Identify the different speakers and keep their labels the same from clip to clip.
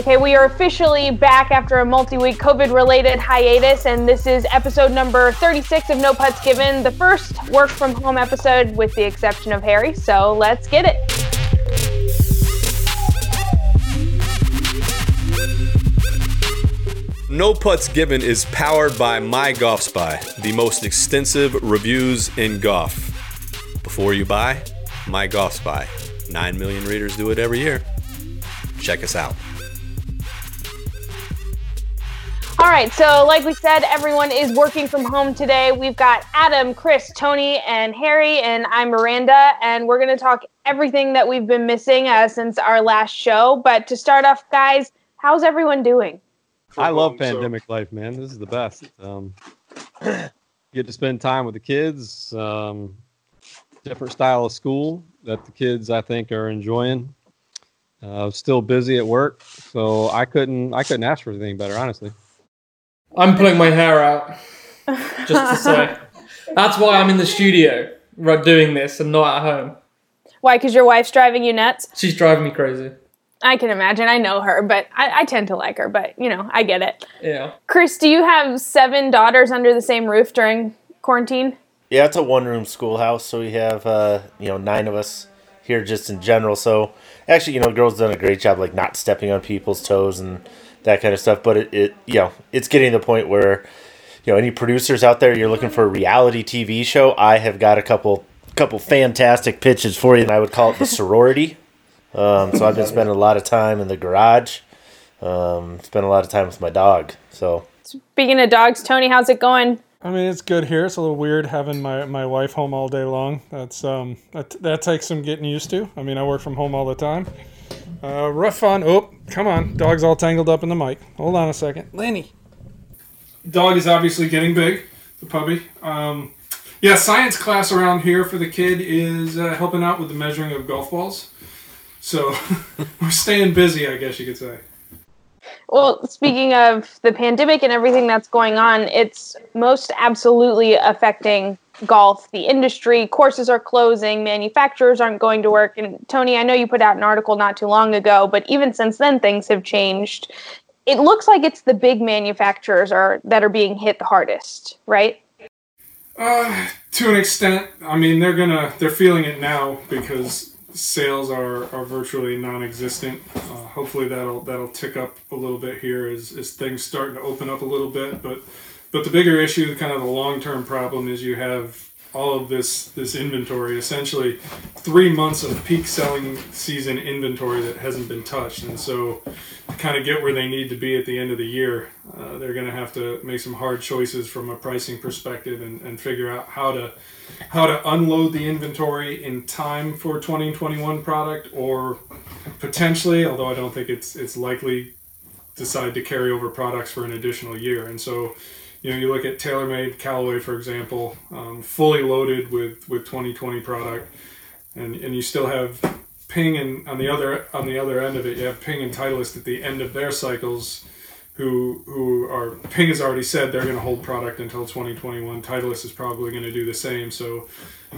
Speaker 1: Okay, we are officially back after a multi week COVID related hiatus, and this is episode number 36 of No Putts Given, the first work from home episode with the exception of Harry. So let's get it.
Speaker 2: No Putts Given is powered by My Golf Spy, the most extensive reviews in golf. Before you buy, My Golf Spy. 9 million readers do it every year. Check us out.
Speaker 1: All right, so like we said, everyone is working from home today. We've got Adam, Chris, Tony, and Harry, and I'm Miranda, and we're going to talk everything that we've been missing uh, since our last show. But to start off, guys, how's everyone doing?
Speaker 3: I love pandemic so. life, man. This is the best. Um, get to spend time with the kids. Um, different style of school that the kids I think are enjoying. Uh, still busy at work, so I couldn't I couldn't ask for anything better, honestly.
Speaker 4: I'm pulling my hair out. Just to say. That's why I'm in the studio doing this and not at home.
Speaker 1: Why? Because your wife's driving you nuts?
Speaker 4: She's driving me crazy.
Speaker 1: I can imagine. I know her, but I, I, tend to like her, but you know, I get it.
Speaker 4: Yeah.
Speaker 1: Chris, do you have seven daughters under the same roof during quarantine?
Speaker 5: Yeah, it's a one room schoolhouse, so we have uh, you know, nine of us here just in general. So actually, you know, the girls done a great job like not stepping on people's toes and that kind of stuff. But it, it you know, it's getting to the point where, you know, any producers out there, you're looking for a reality TV show. I have got a couple couple fantastic pitches for you, and I would call it the sorority. Um, so I've been spending a lot of time in the garage. Um, spend a lot of time with my dog. So
Speaker 1: speaking of dogs, Tony, how's it going?
Speaker 6: I mean, it's good here. It's a little weird having my, my wife home all day long. That's um that that takes some getting used to. I mean, I work from home all the time. Uh, rough on. Oh, come on. Dog's all tangled up in the mic. Hold on a second. Lenny. Dog is obviously getting big, the puppy. Um, yeah, science class around here for the kid is uh, helping out with the measuring of golf balls. So we're staying busy, I guess you could say.
Speaker 1: Well, speaking of the pandemic and everything that's going on, it's most absolutely affecting golf, the industry. Courses are closing, manufacturers aren't going to work. And Tony, I know you put out an article not too long ago, but even since then, things have changed. It looks like it's the big manufacturers are that are being hit the hardest, right?
Speaker 6: Uh, to an extent. I mean, they're gonna they're feeling it now because sales are, are virtually non-existent. Uh, hopefully that'll that'll tick up a little bit here as, as things start to open up a little bit. But but the bigger issue, kind of the long-term problem, is you have all of this this inventory essentially three months of peak selling season inventory that hasn't been touched. And so to kind of get where they need to be at the end of the year uh, they're going to have to make some hard choices from a pricing perspective and, and figure out how to how to unload the inventory in time for 2021 product or potentially although i don't think it's it's likely decide to carry over products for an additional year. And so you know, you look at TaylorMade Callaway, for example, um, fully loaded with, with 2020 product, and, and you still have Ping and on the other on the other end of it, you have Ping and Titleist at the end of their cycles, who who are Ping has already said they're going to hold product until 2021. Titleist is probably going to do the same. So,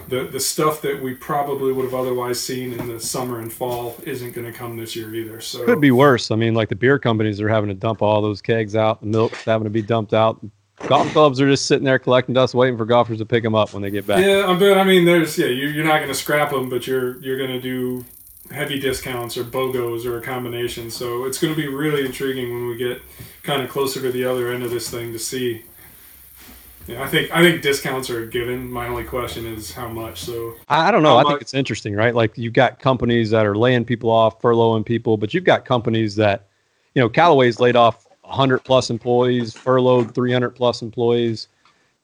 Speaker 6: the the stuff that we probably would have otherwise seen in the summer and fall isn't going to come this year either. So
Speaker 3: could be worse. I mean, like the beer companies are having to dump all those kegs out, the milk's having to be dumped out golf clubs are just sitting there collecting dust, waiting for golfers to pick them up when they get back.
Speaker 6: Yeah, but I mean, there's yeah, you, you're not going to scrap them, but you're you're going to do heavy discounts or BOGOs or a combination. So it's going to be really intriguing when we get kind of closer to the other end of this thing to see. Yeah, I think I think discounts are a given. My only question is how much. So
Speaker 3: I don't know. I think it's interesting, right? Like you've got companies that are laying people off, furloughing people, but you've got companies that, you know, Callaway's laid off 100 plus employees, furloughed 300 plus employees.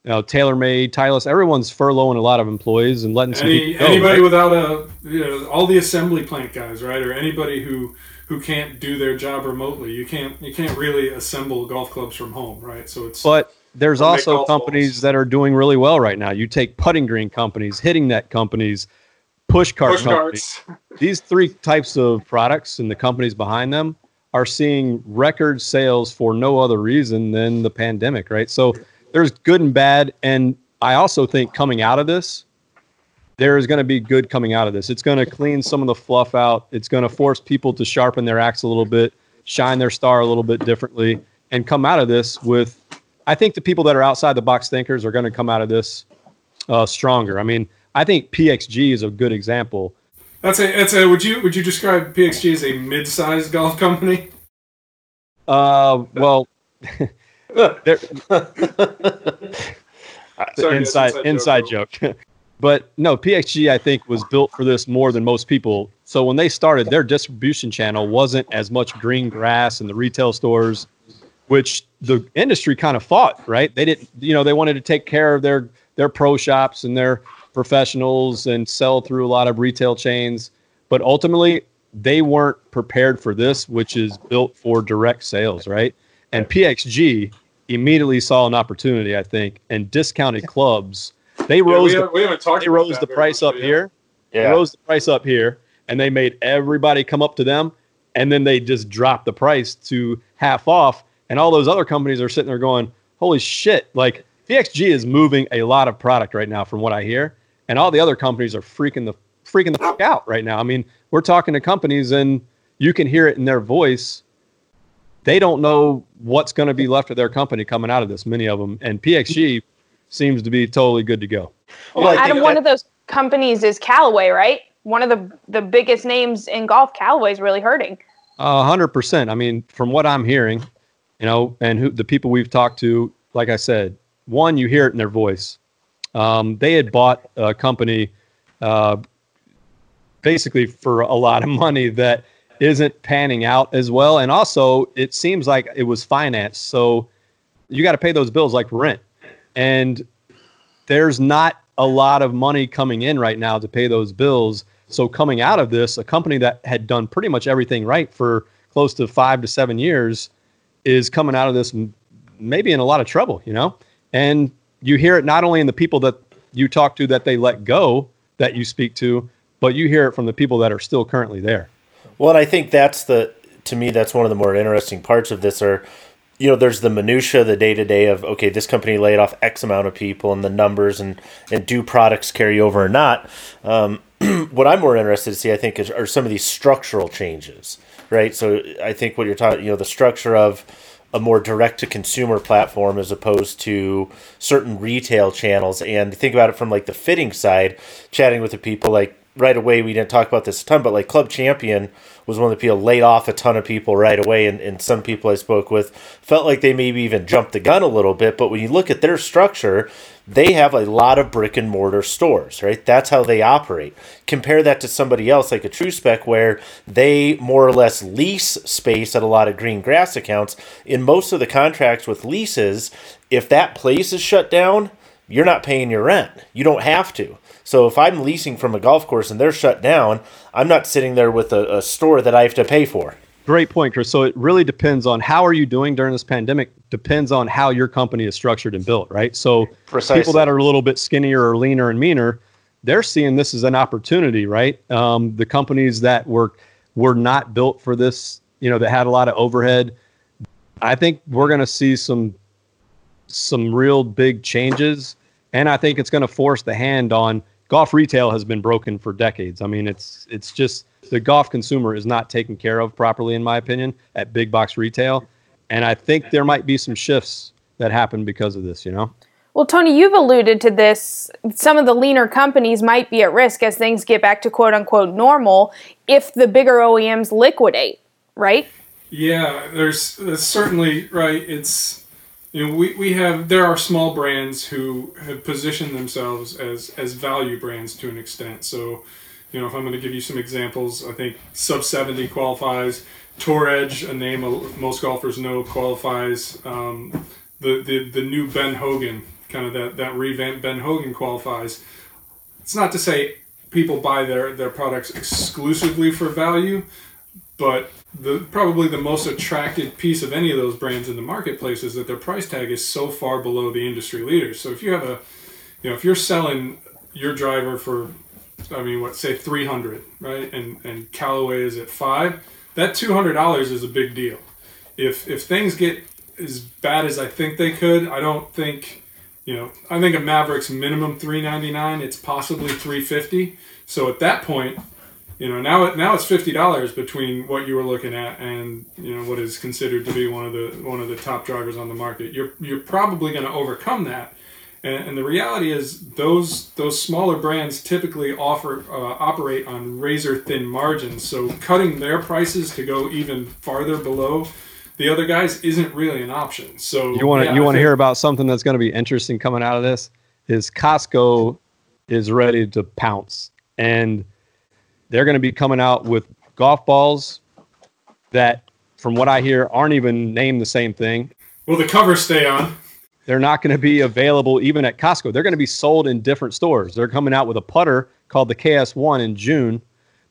Speaker 3: You know, TaylorMade, Titleist, everyone's furloughing a lot of employees and letting some
Speaker 6: Any,
Speaker 3: go,
Speaker 6: Anybody
Speaker 3: right?
Speaker 6: without a, you know, all the assembly plant guys, right, or anybody who who can't do their job remotely. You can't you can't really assemble golf clubs from home, right? So it's
Speaker 3: but there's also companies balls. that are doing really well right now. You take putting green companies, hitting net companies, push cart push companies. These three types of products and the companies behind them are seeing record sales for no other reason than the pandemic, right? So there's good and bad. And I also think coming out of this, there is going to be good coming out of this. It's going to clean some of the fluff out. It's going to force people to sharpen their axe a little bit, shine their star a little bit differently, and come out of this with. I think the people that are outside the box thinkers are going to come out of this uh, stronger. I mean, I think PXG is a good example.
Speaker 6: That's a that's a. Would you would you describe PXG as a mid-sized golf company?
Speaker 3: Uh, well, there,
Speaker 6: Sorry,
Speaker 3: inside
Speaker 6: that's
Speaker 3: inside joke. but no, PXG I think was built for this more than most people. So when they started, their distribution channel wasn't as much green grass in the retail stores, which the industry kind of fought. Right? They didn't. You know, they wanted to take care of their their pro shops and their professionals and sell through a lot of retail chains. But ultimately, they weren't prepared for this, which is built for direct sales, right? And PXG immediately saw an opportunity, I think, and discounted clubs. They
Speaker 6: Yeah,
Speaker 3: rose
Speaker 6: we,
Speaker 3: the,
Speaker 6: haven't, we haven't talked
Speaker 3: they rose the price
Speaker 6: much,
Speaker 3: up
Speaker 6: but yeah.
Speaker 3: here. They
Speaker 5: Yeah.
Speaker 3: rose the price up here, and they made everybody come up to them, and then they just dropped the price to half off. And all those other companies are sitting there going, "Holy shit!" Like PXG is moving a lot of product right now, from what I hear, and all the other companies are freaking the freaking the fuck out right now. I mean, we're talking to companies, and you can hear it in their voice. They don't know what's going to be left of their company coming out of this. Many of them, and PXG seems to be totally good to go.
Speaker 5: Well, I
Speaker 1: Adam, one
Speaker 5: that-
Speaker 1: of those companies is Callaway, right? One of the the biggest names in golf. Callaway's really hurting.
Speaker 3: A hundred percent. I mean, from what I'm hearing, you know, and who the people we've talked to, like I said, one, you hear it in their voice. Um, they had bought a company, uh, basically for a lot of money that isn't panning out as well, and also it seems like it was financed, so you got to pay those bills like rent, and there's not a lot of money coming in right now to pay those bills. So coming out of this, a company that had done pretty much everything right for close to five to seven years is coming out of this maybe in a lot of trouble, you know? And you hear it not only in the people that you talk to that they let go that you speak to, but you hear it from the people that are still currently there.
Speaker 5: Well, and I think that's the to me that's one of the more interesting parts of this are you know there's the minutia the day to day of okay this company laid off x amount of people and the numbers and and do products carry over or not um, what i'm more interested to see i think is, are some of these structural changes right so i think what you're talking you know the structure of a more direct to consumer platform as opposed to certain retail channels. And think about it from like the fitting side chatting with the people like right away we didn't talk about this a ton but like club champion was one of the people laid off a ton of people right away and, and some people i spoke with felt like they maybe even jumped the gun a little bit. But when you look at their structure they have a lot of brick and mortar stores right? That's how they operate. Compare that to somebody else like a true spec where they more or less lease space at a lot of green grass accounts. In most of the contracts with leases if that place is shut down you're not paying your rent. You don't have to. So if I'm leasing from a golf course and they're shut down, I'm not sitting there with a, a store that I have to pay for.
Speaker 3: Great point, Chris. So it really depends on how are you doing during this pandemic. Depends on how your company is structured and built, right? So
Speaker 5: Precisely.
Speaker 3: people that are a little bit skinnier or leaner and meaner, they're seeing this as an opportunity, right? Um, the companies that were were not built for this, you know, that had a lot of overhead. I think we're going to see some some real big changes, and I think it's going to force the hand on golf. Retail has been broken for decades. I mean, it's it's just the golf consumer is not taken care of properly, in my opinion, at big box retail, and I think there might be some shifts that happen because of this. You know.
Speaker 1: Well, Tony, you've alluded to this. Some of the leaner companies might be at risk as things get back to quote unquote normal if the bigger OEMs liquidate, right?
Speaker 6: Yeah, there's, there's certainly right. It's you know we, we have there are small brands who have positioned themselves as as value brands to an extent. So you know if I'm going to give you some examples, I think sub seventy qualifies. Tour Edge, a name most golfers know, qualifies. Um, the, the the new Ben Hogan, kind of that that revamped Ben Hogan qualifies. It's not to say people buy their their products exclusively for value, but the probably the most attractive piece of any of those brands in the marketplace is that their price tag is so far below the industry leaders. So if you have a, you know, if you're selling your driver for, I mean, what say three hundred, right, and and Callaway is at five, that two hundred dollars is a big deal. If if things get as bad as I think they could, I don't think, you know, I think a Mavrik's minimum three ninety nine. It's possibly three fifty. So at that point, you know now now it's fifty dollars between what you were looking at and you know what is considered to be one of the one of the top drivers on the market. You're you're probably going to overcome that, and, and, the reality is those those smaller brands typically offer uh, operate on razor thin margins. So cutting their prices to go even farther below the other guys isn't really an option. So
Speaker 3: you want to yeah, you want to hear about something that's going to be interesting coming out of this? Is Costco is ready to pounce and they're going to be coming out with golf balls that, from what I hear, aren't even named the same thing.
Speaker 6: Will the cover stay on?
Speaker 3: They're not going to be available even at Costco. They're going to be sold in different stores. They're coming out with a putter called the KS1 in June.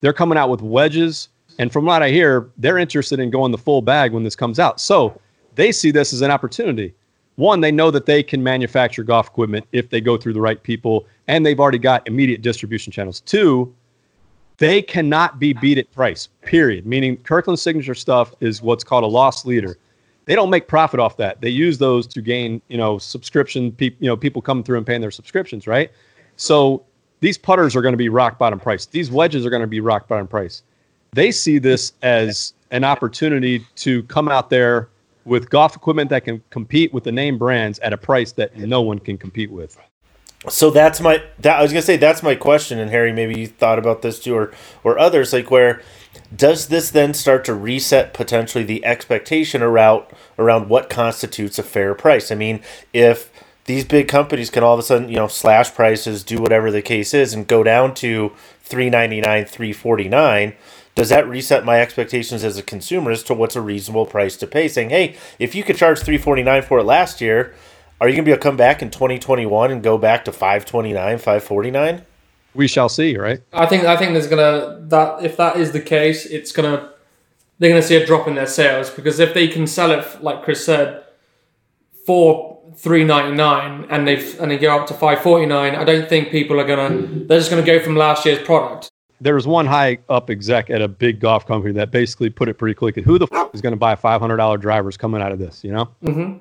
Speaker 3: They're coming out with wedges. And from what I hear, they're interested in going the full bag when this comes out. So they see this as an opportunity. One, they know that they can manufacture golf equipment if they go through the right people, and they've already got immediate distribution channels. Two, they cannot be beat at price, period. Meaning Kirkland signature stuff is what's called a loss leader. They don't make profit off that. They use those to gain, you know, subscription you know, people coming through and paying their subscriptions, right? So these putters are going to be rock bottom price. These wedges are going to be rock bottom price. They see this as an opportunity to come out there with golf equipment that can compete with the name brands at a price that no one can compete with
Speaker 5: so that's my that I was gonna say that's my question, and Harry, maybe you thought about this too, or or others, like where does this then start to reset potentially the expectation around around what constitutes a fair price? I mean, if these big companies can all of a sudden, you know, slash prices, do whatever the case is, and go down to three ninety nine, three forty nine, does that reset my expectations as a consumer as to what's a reasonable price to pay? Saying, hey, if you could charge three forty nine for it last year, are you going to be able to come back in 2021 and go back to 529, 549?
Speaker 3: We shall see, right?
Speaker 4: I think I think there's gonna that if that is the case, it's gonna they're gonna see a drop in their sales because if they can sell it like Chris said for three ninety nine and they and they go up to five forty nine, I don't think people are gonna they're just gonna go from last year's product.
Speaker 3: There was one high up exec at a big golf company that basically put it pretty quickly. Who the f- is going to buy five hundred dollar drivers coming out of this? You know.
Speaker 4: Mm-hmm.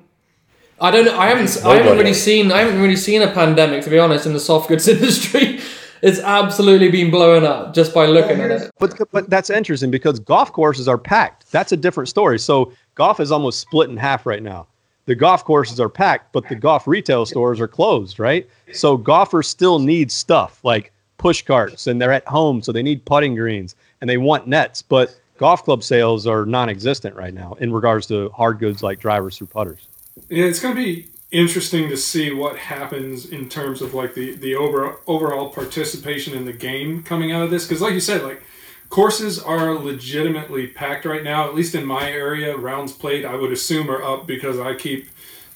Speaker 4: I don't. I haven't. I haven't really seen. I haven't really seen a pandemic, to be honest, in the soft goods industry. It's absolutely been blown up just by looking at it.
Speaker 3: But but that's interesting because golf courses are packed. That's a different story. So golf is almost split in half right now. The golf courses are packed, but the golf retail stores are closed, right? So golfers still need stuff like push carts, and they're at home, so they need putting greens and they want nets. But golf club sales are non-existent right now in regards to hard goods like drivers through putters.
Speaker 6: Yeah, it's going to be interesting to see what happens in terms of like the the over, overall participation in the game coming out of this. Because like you said like courses are legitimately packed right now at least in my area. Rounds played i would assume are up because i keep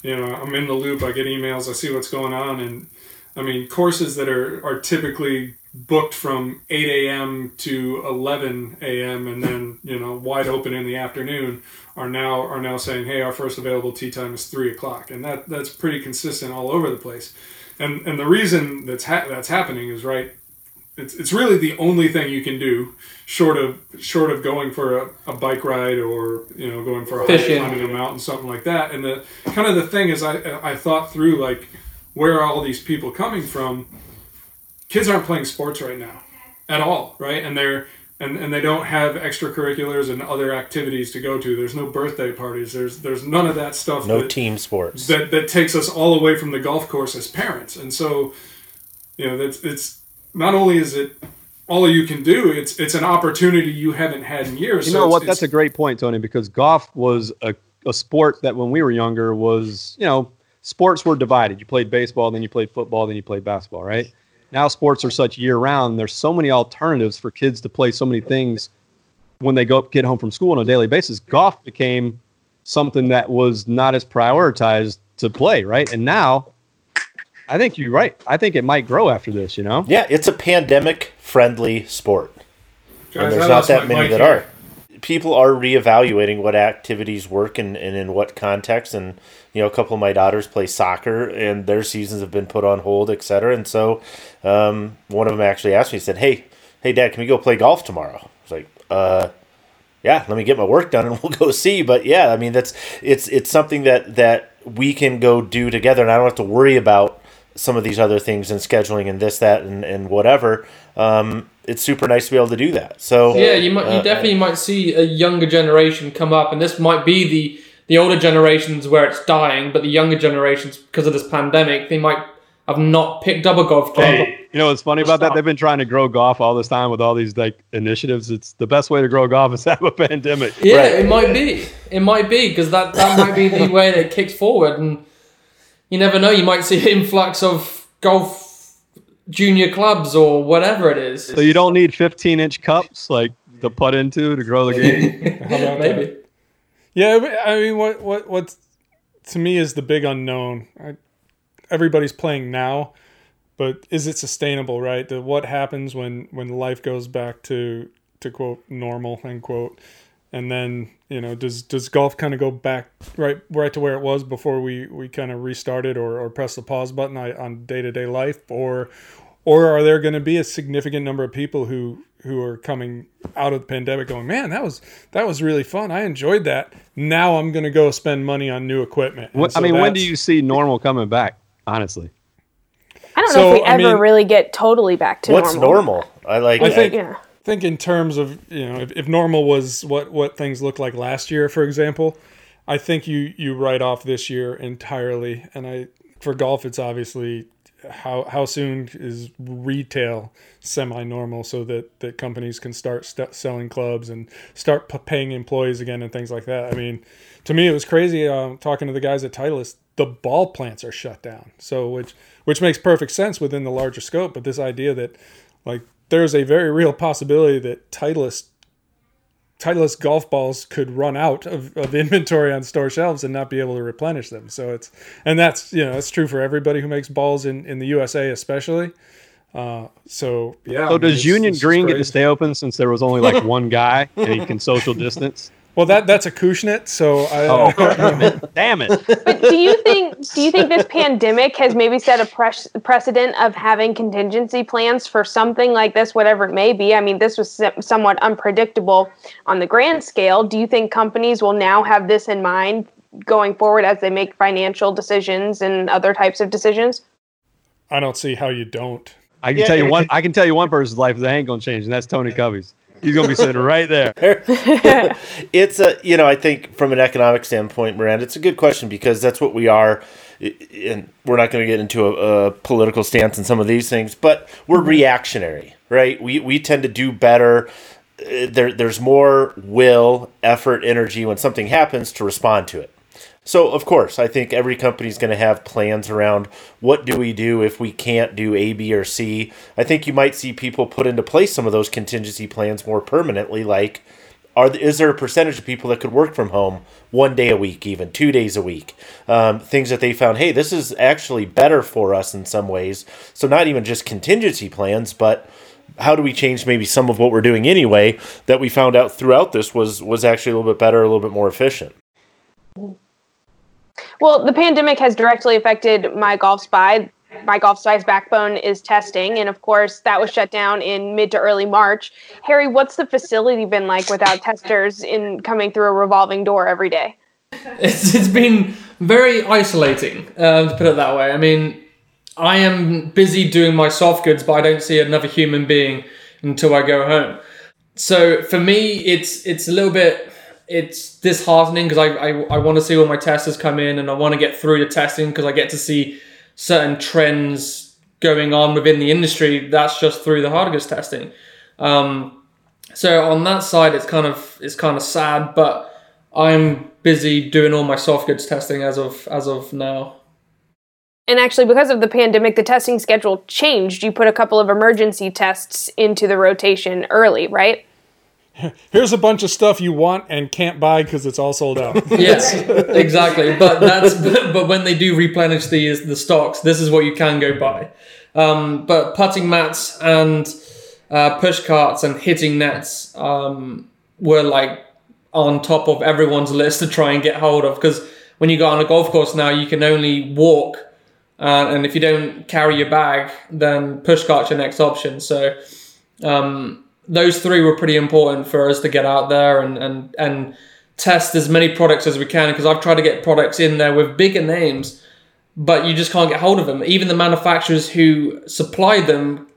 Speaker 6: you know i'm in the loop. I get emails. I see what's going on. And i mean courses that are are typically booked from 8 a.m. to 11 a.m. and then you know wide open in the afternoon are now are now saying, hey, our first available tee time is three o'clock, and that that's pretty consistent all over the place. And and the reason that's ha- that's happening is right. It's, it's really the only thing you can do short of short of going for a, a bike ride or you know going for a hike, climbing a mountain something like that and the kind of the thing is I, I thought through like where are all these people coming from kids aren't playing sports right now at all, right? And they're and, and they don't have extracurriculars and other activities to go to. There's no birthday parties. There's there's none of that stuff.
Speaker 5: No
Speaker 6: that,
Speaker 5: team sports.
Speaker 6: That that takes us all away from the golf course as parents. And so, you know, that's it's not only is it all you can do, it's it's an opportunity you haven't had in years.
Speaker 3: You know what? That's a great point, Tony, because golf was a, a sport that when we were younger was, you know, sports were divided. You played baseball, then you played football, then you played basketball, right? Now sports are such year round. There's so many alternatives for kids to play so many things when they go get home from school on a daily basis. Golf became something that was not as prioritized to play, right? And now I think you're right. I think it might grow after this, you know?
Speaker 5: Yeah, it's a pandemic friendly sport. Guys, and there's not that many that here. are people are reevaluating what activities work and, and in what context. And, you know, a couple of my daughters play soccer and their seasons have been put on hold, et cetera. And so um, one of them actually asked me, he said, Hey, hey, dad, can we go play golf tomorrow? I was like, uh, yeah, let me get my work done and we'll go see. But yeah, I mean, that's, it's, it's something that, that we can go do together and I don't have to worry about some of these other things and scheduling and this, that, and, and whatever. Um, it's super nice to be able to do that. So
Speaker 4: yeah, you might, you
Speaker 5: uh,
Speaker 4: definitely might see a younger generation come up, and this might be the the older generations where it's dying, but the younger generations, because of this pandemic, they might have not picked up a golf club.
Speaker 3: Hey, you know what's funny about that? They've been trying to grow golf all this time with all these like initiatives. It's the best way to grow golf is to have a pandemic.
Speaker 4: Yeah,
Speaker 5: Right.
Speaker 4: it might be. It might be because that that might be the way that it kicks forward, and you never know. You might see an influx of golf junior clubs or whatever it is.
Speaker 3: So you don't need 15 inch cups like to put into to grow the game.
Speaker 6: How about that?
Speaker 4: Maybe.
Speaker 6: Yeah, I mean, what what what to me is the big unknown. I, everybody's playing now, but is it sustainable? Right? The what happens when when life goes back to to quote normal end quote, and then you know does does golf kind of go back right right to where it was before we we kind of restarted or or press the pause button on- day to day life or or are there going to be a significant number of people who who are coming out of the pandemic going man that was that was really fun i enjoyed that now i'm going to go spend money on new equipment And
Speaker 3: What- I mean, when do you see normal coming back? Honestly,
Speaker 1: I don't know if we
Speaker 6: I
Speaker 1: ever
Speaker 6: mean-
Speaker 1: really get totally back to
Speaker 5: what's
Speaker 1: normal.
Speaker 5: normal? I like.
Speaker 6: I think
Speaker 1: Yeah.
Speaker 6: think in terms of you know if, if normal was what what things looked like last year for example i think you you write off this year entirely and i for golf it's obviously how how soon is retail semi-normal so that that companies can start st- selling clubs and start p- paying employees again and things like that? I mean to me it was crazy um, talking to the guys at titleist the ball plants are shut down. So which which makes perfect sense within the larger scope but this idea that like there's a very real possibility that Titleist Titleist golf balls could run out of, of inventory on store shelves and not be able to replenish them. So it's and that's you know that's true for everybody who makes balls in, in the USA especially. Uh, so yeah.
Speaker 3: so
Speaker 6: I mean,
Speaker 3: does
Speaker 6: it's-
Speaker 3: Union
Speaker 6: it's just
Speaker 3: Green get to stay open since there was only like one guy and he can social distance?
Speaker 6: Well, that that's Acushnet. So I,
Speaker 3: Oh, damn it! Damn it!
Speaker 1: But do you think do you think this pandemic has maybe set a pres- precedent of having contingency plans for something like this, whatever it may be? I mean, this was somewhat unpredictable on the grand scale. Do you think companies will now have this in mind going forward as they make financial decisions and other types of decisions?
Speaker 6: I don't see how you don't.
Speaker 3: I can
Speaker 5: Yeah,
Speaker 3: tell you one. I can tell you one person's life that ain't gonna change, and that's Tony Covey's. He's gonna be sitting right there.
Speaker 5: it's a you know I think from an economic standpoint, Miranda, it's a good question because that's what we are, and we're not going to get into a, a political stance on some of these things, but we're reactionary, right? We we tend to do better. Uh, There there's more will, effort, energy when something happens to respond to it. So of course, I think every company is going to have plans around what do we do if we can't do A, B, or C. I think you might see people put into place some of those contingency plans more permanently. Like, are is there a percentage of people that could work from home one day a week, even two days a week? Um, things that they found, hey, this is actually better for us in some ways. So not even just contingency plans, but how do we change maybe some of what we're doing anyway that we found out throughout this was was actually a little bit better, a little bit more efficient.
Speaker 1: Well, the pandemic has directly affected my golf spy. My golf spy's backbone is testing, and of course, that was shut down in mid to early March. Harry, what's the facility been like without testers in coming through a revolving door every day?
Speaker 4: It's, it's been very isolating, uh, to put it that way. I mean, I am busy doing my soft goods, but I don't see another human being until I go home. So for me, it's it's a little bit it's disheartening because I, I, I want to see when my testers come in and I want to get through the testing because I get to see certain trends going on within the industry. That's just through the hard goods testing. Um, so on that side, it's kind of it's kind of sad, but I'm busy doing all my soft goods testing as of as of now.
Speaker 1: And actually, because of the pandemic, the testing schedule changed. You put a couple of emergency tests into the rotation early, right?
Speaker 6: Here's a bunch of stuff you want and can't buy because it's all sold out.
Speaker 4: Yes, exactly. But that's but when they do replenish the the stocks, this is what you can go buy. Um, but putting mats and uh, push carts and hitting nets um, were like on top of everyone's list to try and get hold of because when you go on a golf course now, you can only walk, uh, and if you don't carry your bag, then push cart's your next option. So. Um, those three were pretty important for us to get out there and and and test as many products as we can because I've tried to get products in there with bigger names, but you just can't get hold of them. Even the manufacturers who supplied them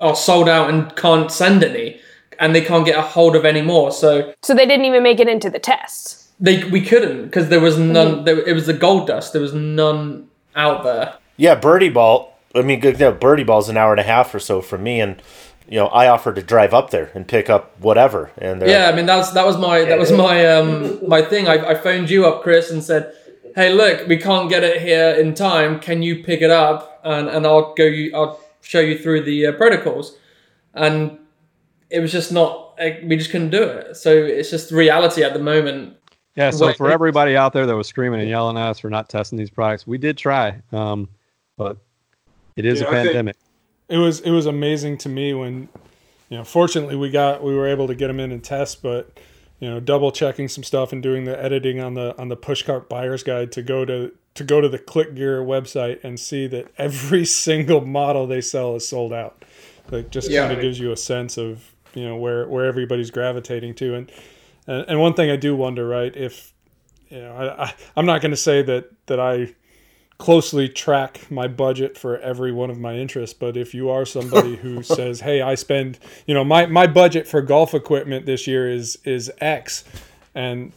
Speaker 4: are sold out and can't send any, and they can't get a hold of any more. So
Speaker 1: So they didn't even make it into the tests.
Speaker 4: they we couldn't because there was none. Mm-hmm. There, it was the gold dust. There was none out there.
Speaker 5: Yeah, Birdie Ball. I mean, good. You know, Birdie Ball's an hour and a half or so from me, and you know, I offered to drive up there and pick up whatever. And
Speaker 4: Yeah, I mean that was that was my that was my um my thing. I, I phoned you up, Chris, and said, "Hey, look, we can't get it here in time. Can you pick it up and and I'll go you I'll show you through the uh, protocols." And it was just not. eh, We just couldn't do it. So it's just reality at the moment.
Speaker 3: Yeah, so
Speaker 4: Wait,
Speaker 3: for everybody out there that was screaming and yelling at us for not testing these products, we did try, um, but it is
Speaker 7: Yeah,
Speaker 3: a
Speaker 7: I think-
Speaker 3: pandemic.
Speaker 7: It was it was amazing to me when you know fortunately we got we were able to get them in and test but you know double checking some stuff and doing the editing on the on the pushcart buyer's guide to go to to go to the Clicgear website and see that every single model they sell is sold out like just
Speaker 4: Yeah.
Speaker 7: kind of gives you a sense of you know where where everybody's gravitating to and and, and one thing i do wonder right if you know i, I i'm not going to say that that i closely track my budget for every one of my interests but if you are somebody who says hey i spend you know my, my budget for golf equipment this year is is x and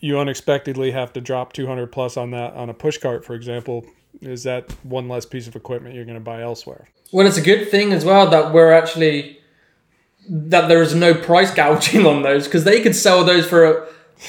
Speaker 7: you unexpectedly have to drop 200 plus on that on a push cart for example is that one less piece of equipment you're going to buy elsewhere
Speaker 4: Well, it's a good thing as well that we're actually that there is no price gouging on those because they could sell those for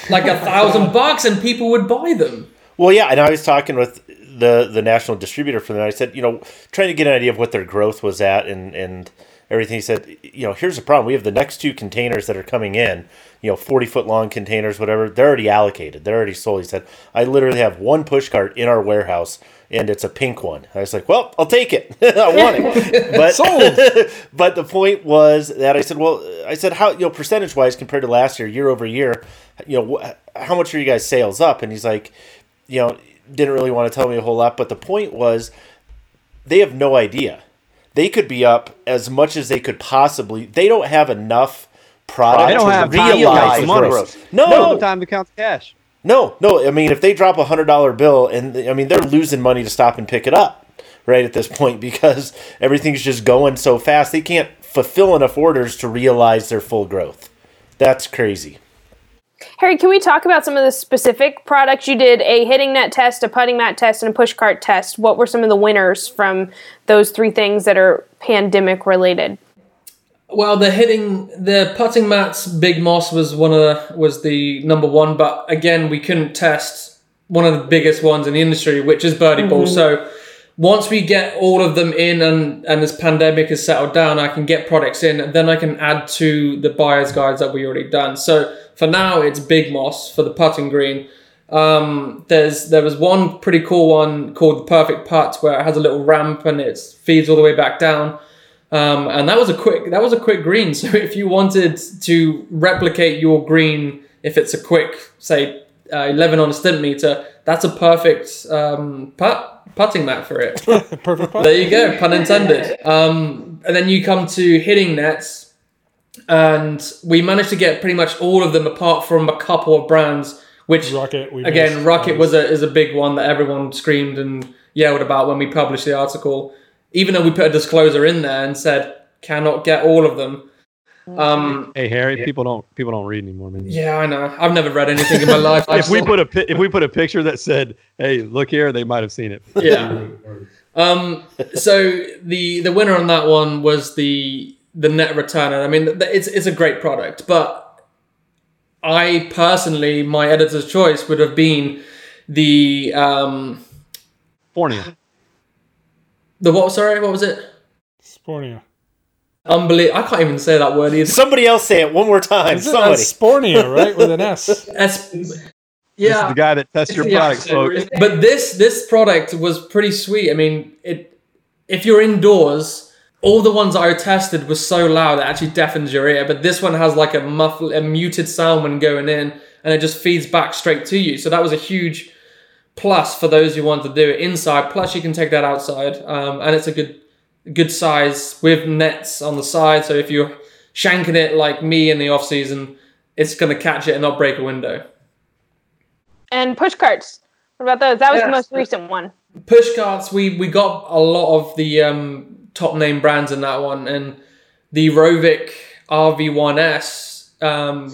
Speaker 4: like a thousand bucks and people would buy them.
Speaker 5: Well, yeah, and I was talking with the the national distributor for them. I said, you know, trying to get an idea of what their growth was at and and everything. He said, you know, here's the problem: we have the next two containers that are coming in. You know, forty foot long containers, whatever. They're already allocated. They're already sold. He said, I literally have one push cart in our warehouse. And it's a pink one. I was like, "Well, I'll take it. I want it." But sold. but the point was that I said, "Well, I said how you know percentage wise compared to last year, year over year, you know, how much are you guys sales up?" And he's like, you know, didn't really want to tell me a whole lot, but the point was they have no idea. They could be up as much as they could possibly. They don't have enough product
Speaker 3: They don't
Speaker 5: to
Speaker 3: have time to
Speaker 5: realize
Speaker 3: count
Speaker 5: the
Speaker 3: money.
Speaker 5: growth.
Speaker 3: No
Speaker 5: No,
Speaker 3: time to count the cash.
Speaker 5: no, no. I mean, if they drop a hundred dollar bill, and I mean, they're losing money to stop and pick it up, right at this point because everything's just going so fast. They can't fulfill enough orders to realize their full growth. That's crazy.
Speaker 1: Harry, can we talk about some of the specific products you did? A hitting net test, a putting mat test, and a push cart test. What were some of the winners from those three things that are pandemic related?
Speaker 4: Well, the hitting the putting mats, Big Moss was one of the, was the number one, but again, we couldn't test one of the biggest ones in the industry, which is birdie ball. Mm-hmm. So once we get all of them in and and this pandemic has settled down, I can get products in, and then I can add to the buyer's guides that we already done. So for now, it's Big Moss for the putting green. Um, there's there was one pretty cool one called the Perfect Putt where it has a little ramp and it feeds all the way back down. Um, and that was a quick that was a quick green. So if you wanted to replicate your green, if it's a quick say uh, 11 on a Stimpmeter, that's a perfect um, putt putting mat for it.
Speaker 7: perfect
Speaker 4: there you go, pun intended. Um, and then you come to hitting nets, and we managed to get pretty much all of them apart from a couple of brands, which
Speaker 7: Rukket we
Speaker 4: again,
Speaker 7: missed.
Speaker 4: Rukket was a is a big one that everyone screamed and yelled about when we published the article. Even though we put a disclosure in there and said cannot get all of them. Um,
Speaker 3: Hey Harry, people don't people don't read anymore, man.
Speaker 4: yeah, I know. I've never read anything in my life.
Speaker 3: If we put a pi- if we put a picture that said, "Hey, look here," they might have seen it.
Speaker 4: yeah. Um, so the the winner on that one was the the net returner. I mean, it's it's a great product, but I personally, my editor's choice would have been the um
Speaker 3: Fornia.
Speaker 4: the what? Sorry, what was it?
Speaker 7: Spornia.
Speaker 4: Unbelievable! I can't even say that word either.
Speaker 5: Somebody else say it one more time.
Speaker 7: Is it
Speaker 5: Somebody.
Speaker 7: that's Spornia, right? With an S.
Speaker 4: Es-
Speaker 3: This is
Speaker 4: yeah,
Speaker 3: the guy that tests your
Speaker 4: Yeah,
Speaker 3: products, folks.
Speaker 4: But this this product was pretty sweet. I mean, it if you're indoors, all the ones I tested were so loud it actually deafens your ear. But this one has like a muffled, a muted sound when going in, and it just feeds back straight to you. So that was a huge plus for those who want to do it inside. Plus, you can take that outside, um, and it's a good good size with nets on the side. So if you're shanking it like me in the off season, it's going to catch it and not break a window.
Speaker 1: And push carts. What about those? That was the most recent one.
Speaker 4: push carts we we got a lot of the um top name brands in that one, and the Rovic RV1S. Um,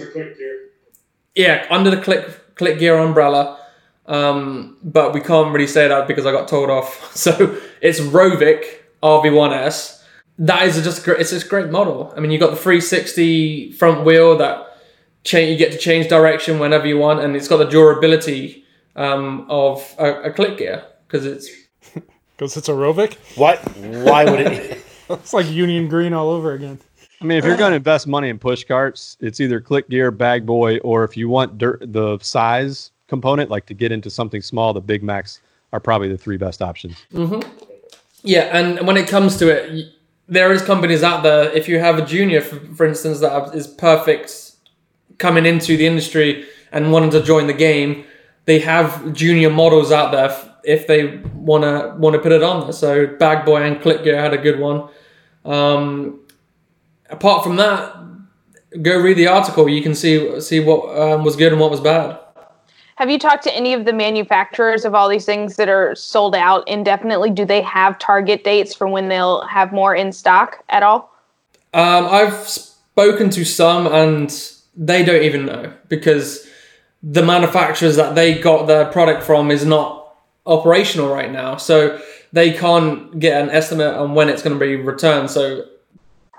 Speaker 4: yeah, under the Click Clicgear umbrella. Um, but we can't really say that because I got told off. So it's Rovic RV1S. That is just great. It's just a great model. I mean, you've got the 360 front wheel that change. You get to change direction whenever you want, and it's got the durability um, of a, a Clicgear because it's
Speaker 6: because it's a Rovic.
Speaker 5: What? Why would it?
Speaker 6: it's like Union Green all over again.
Speaker 3: I mean, if you're going to invest money in push carts, it's either Clicgear, Bag Boy, or if you want dirt, the size component, like to get into something small, the Big Max are probably the three best options.
Speaker 4: Mm-hmm. Yeah, and when it comes to it, there is companies out there. If you have a junior, for, for instance, that is perfect coming into the industry and wanting to join the game, they have junior models out there if they wanna wanna put it on there. So Bag Boy and Clicgear had a good one. Um, apart from that, go read the article. You can see see what um, was good and what was bad.
Speaker 1: Have you talked to any of the manufacturers of all these things that are sold out indefinitely? Do they have target dates for when they'll have more in stock at all?
Speaker 4: Um, I've spoken to some, and they don't even know because the manufacturers that they got their product from is not operational right now. So they can't get an estimate on when it's going to be returned. So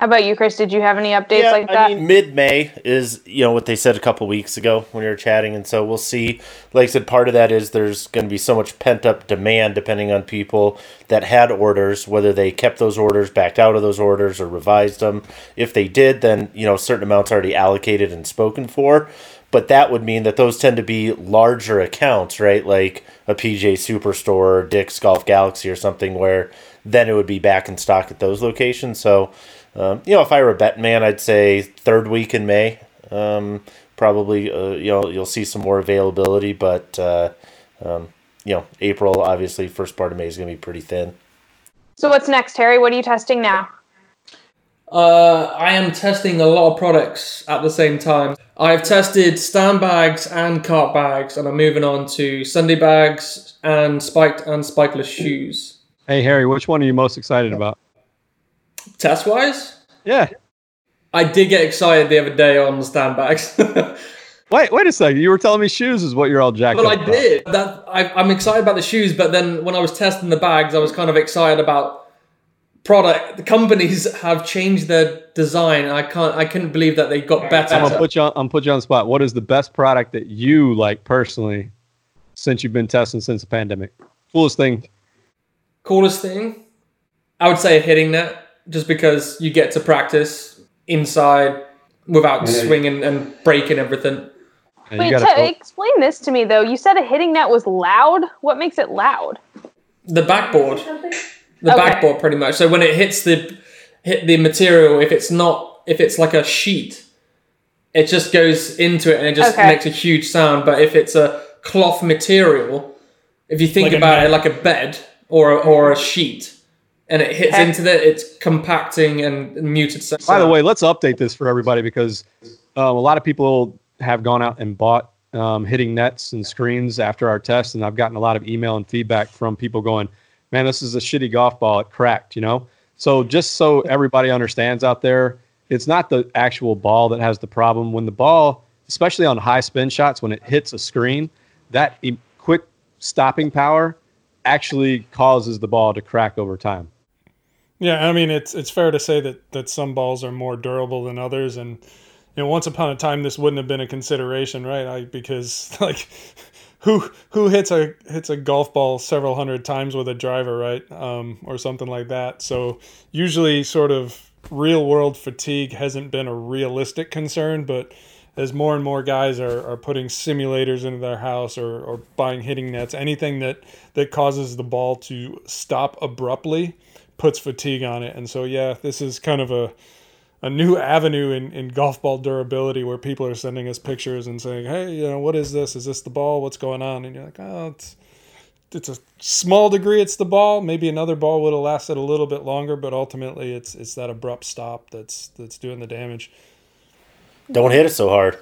Speaker 1: how about you, Chris? Did you have any updates yeah, like that? I
Speaker 5: mean, mid May is you know what they said a couple weeks ago when we were chatting, and so we'll see. Like I said, part of that is there's going to be so much pent up demand depending on people that had orders, whether they kept those orders, backed out of those orders, or revised them. If they did, then you know certain amounts already allocated and spoken for. But that would mean that those tend to be larger accounts, right? Like a PJ Superstore or Dick's Golf Galaxy or something, where then it would be back in stock at those locations. So um, you know, if I were a bet man, I'd say third week in May. Um, probably, uh, you know, you'll see some more availability, but uh, um, you know, April obviously first part of May is going to be pretty thin.
Speaker 1: So what's next, Harry? What are you testing now?
Speaker 4: Uh, I am testing a lot of products at the same time. I've tested stand bags and cart bags, and I'm moving on to Sunday bags and spiked and spikeless shoes.
Speaker 3: Hey Harry, which one are you most excited about?
Speaker 4: Test wise?
Speaker 3: Yeah.
Speaker 4: I did get excited the other day on the stand bags.
Speaker 3: wait, wait a second. You were telling me shoes is what you're all jacked
Speaker 4: well,
Speaker 3: up.
Speaker 4: Well, I did. That I, am excited about the shoes, but then when I was testing the bags, I was kind of excited about product. The companies have changed their design. I can't. I couldn't believe that they got better.
Speaker 3: I'm gonna put you on. I'm put you on the spot. What is the best product that you like personally since you've been testing since the pandemic? Coolest thing.
Speaker 4: Coolest thing. I would say a hitting net just because you get to practice inside without yeah. swinging and breaking everything.
Speaker 1: Wait, t- explain this to me though. You said a hitting net was loud. What makes it loud?
Speaker 4: The backboard. The okay. backboard, pretty much. So when it hits the hit the material, if it's not, if it's like a sheet, it just goes into it and it just okay. makes a huge sound. But if it's a cloth material, if you think like about it like a bed or or a sheet, and it hits Heck. into that, it's compacting and muted sound.
Speaker 3: By the way, let's update this for everybody because um, a lot of people have gone out and bought um, hitting nets and screens after our test, and I've gotten a lot of email and feedback from people going, "Man, this is a shitty golf ball. It cracked," you know. So just so everybody understands out there, it's not the actual ball that has the problem. When the ball, especially on high spin shots, when it hits a screen, that quick stopping power actually causes the ball to crack over time.
Speaker 6: Yeah, I mean it's it's fair to say that that some balls are more durable than others, and you know once upon a time this wouldn't have been a consideration, right? I, because like who who hits a hits a golf ball several hundred times with a driver, right, um, or something like that. So usually, sort of real world fatigue hasn't been a realistic concern, but as more and more guys are, are putting simulators into their house or, or buying hitting nets, anything that, that causes the ball to stop abruptly puts fatigue on it. And so, yeah, this is kind of a a new avenue in, in golf ball durability where people are sending us pictures and saying, hey, you know, what is this? Is this the ball? What's going on? And you're like, oh, it's it's a small degree it's the ball. Maybe another ball would have lasted a little bit longer, but ultimately it's it's that abrupt stop that's that's doing the damage.
Speaker 5: Don't hit it so hard.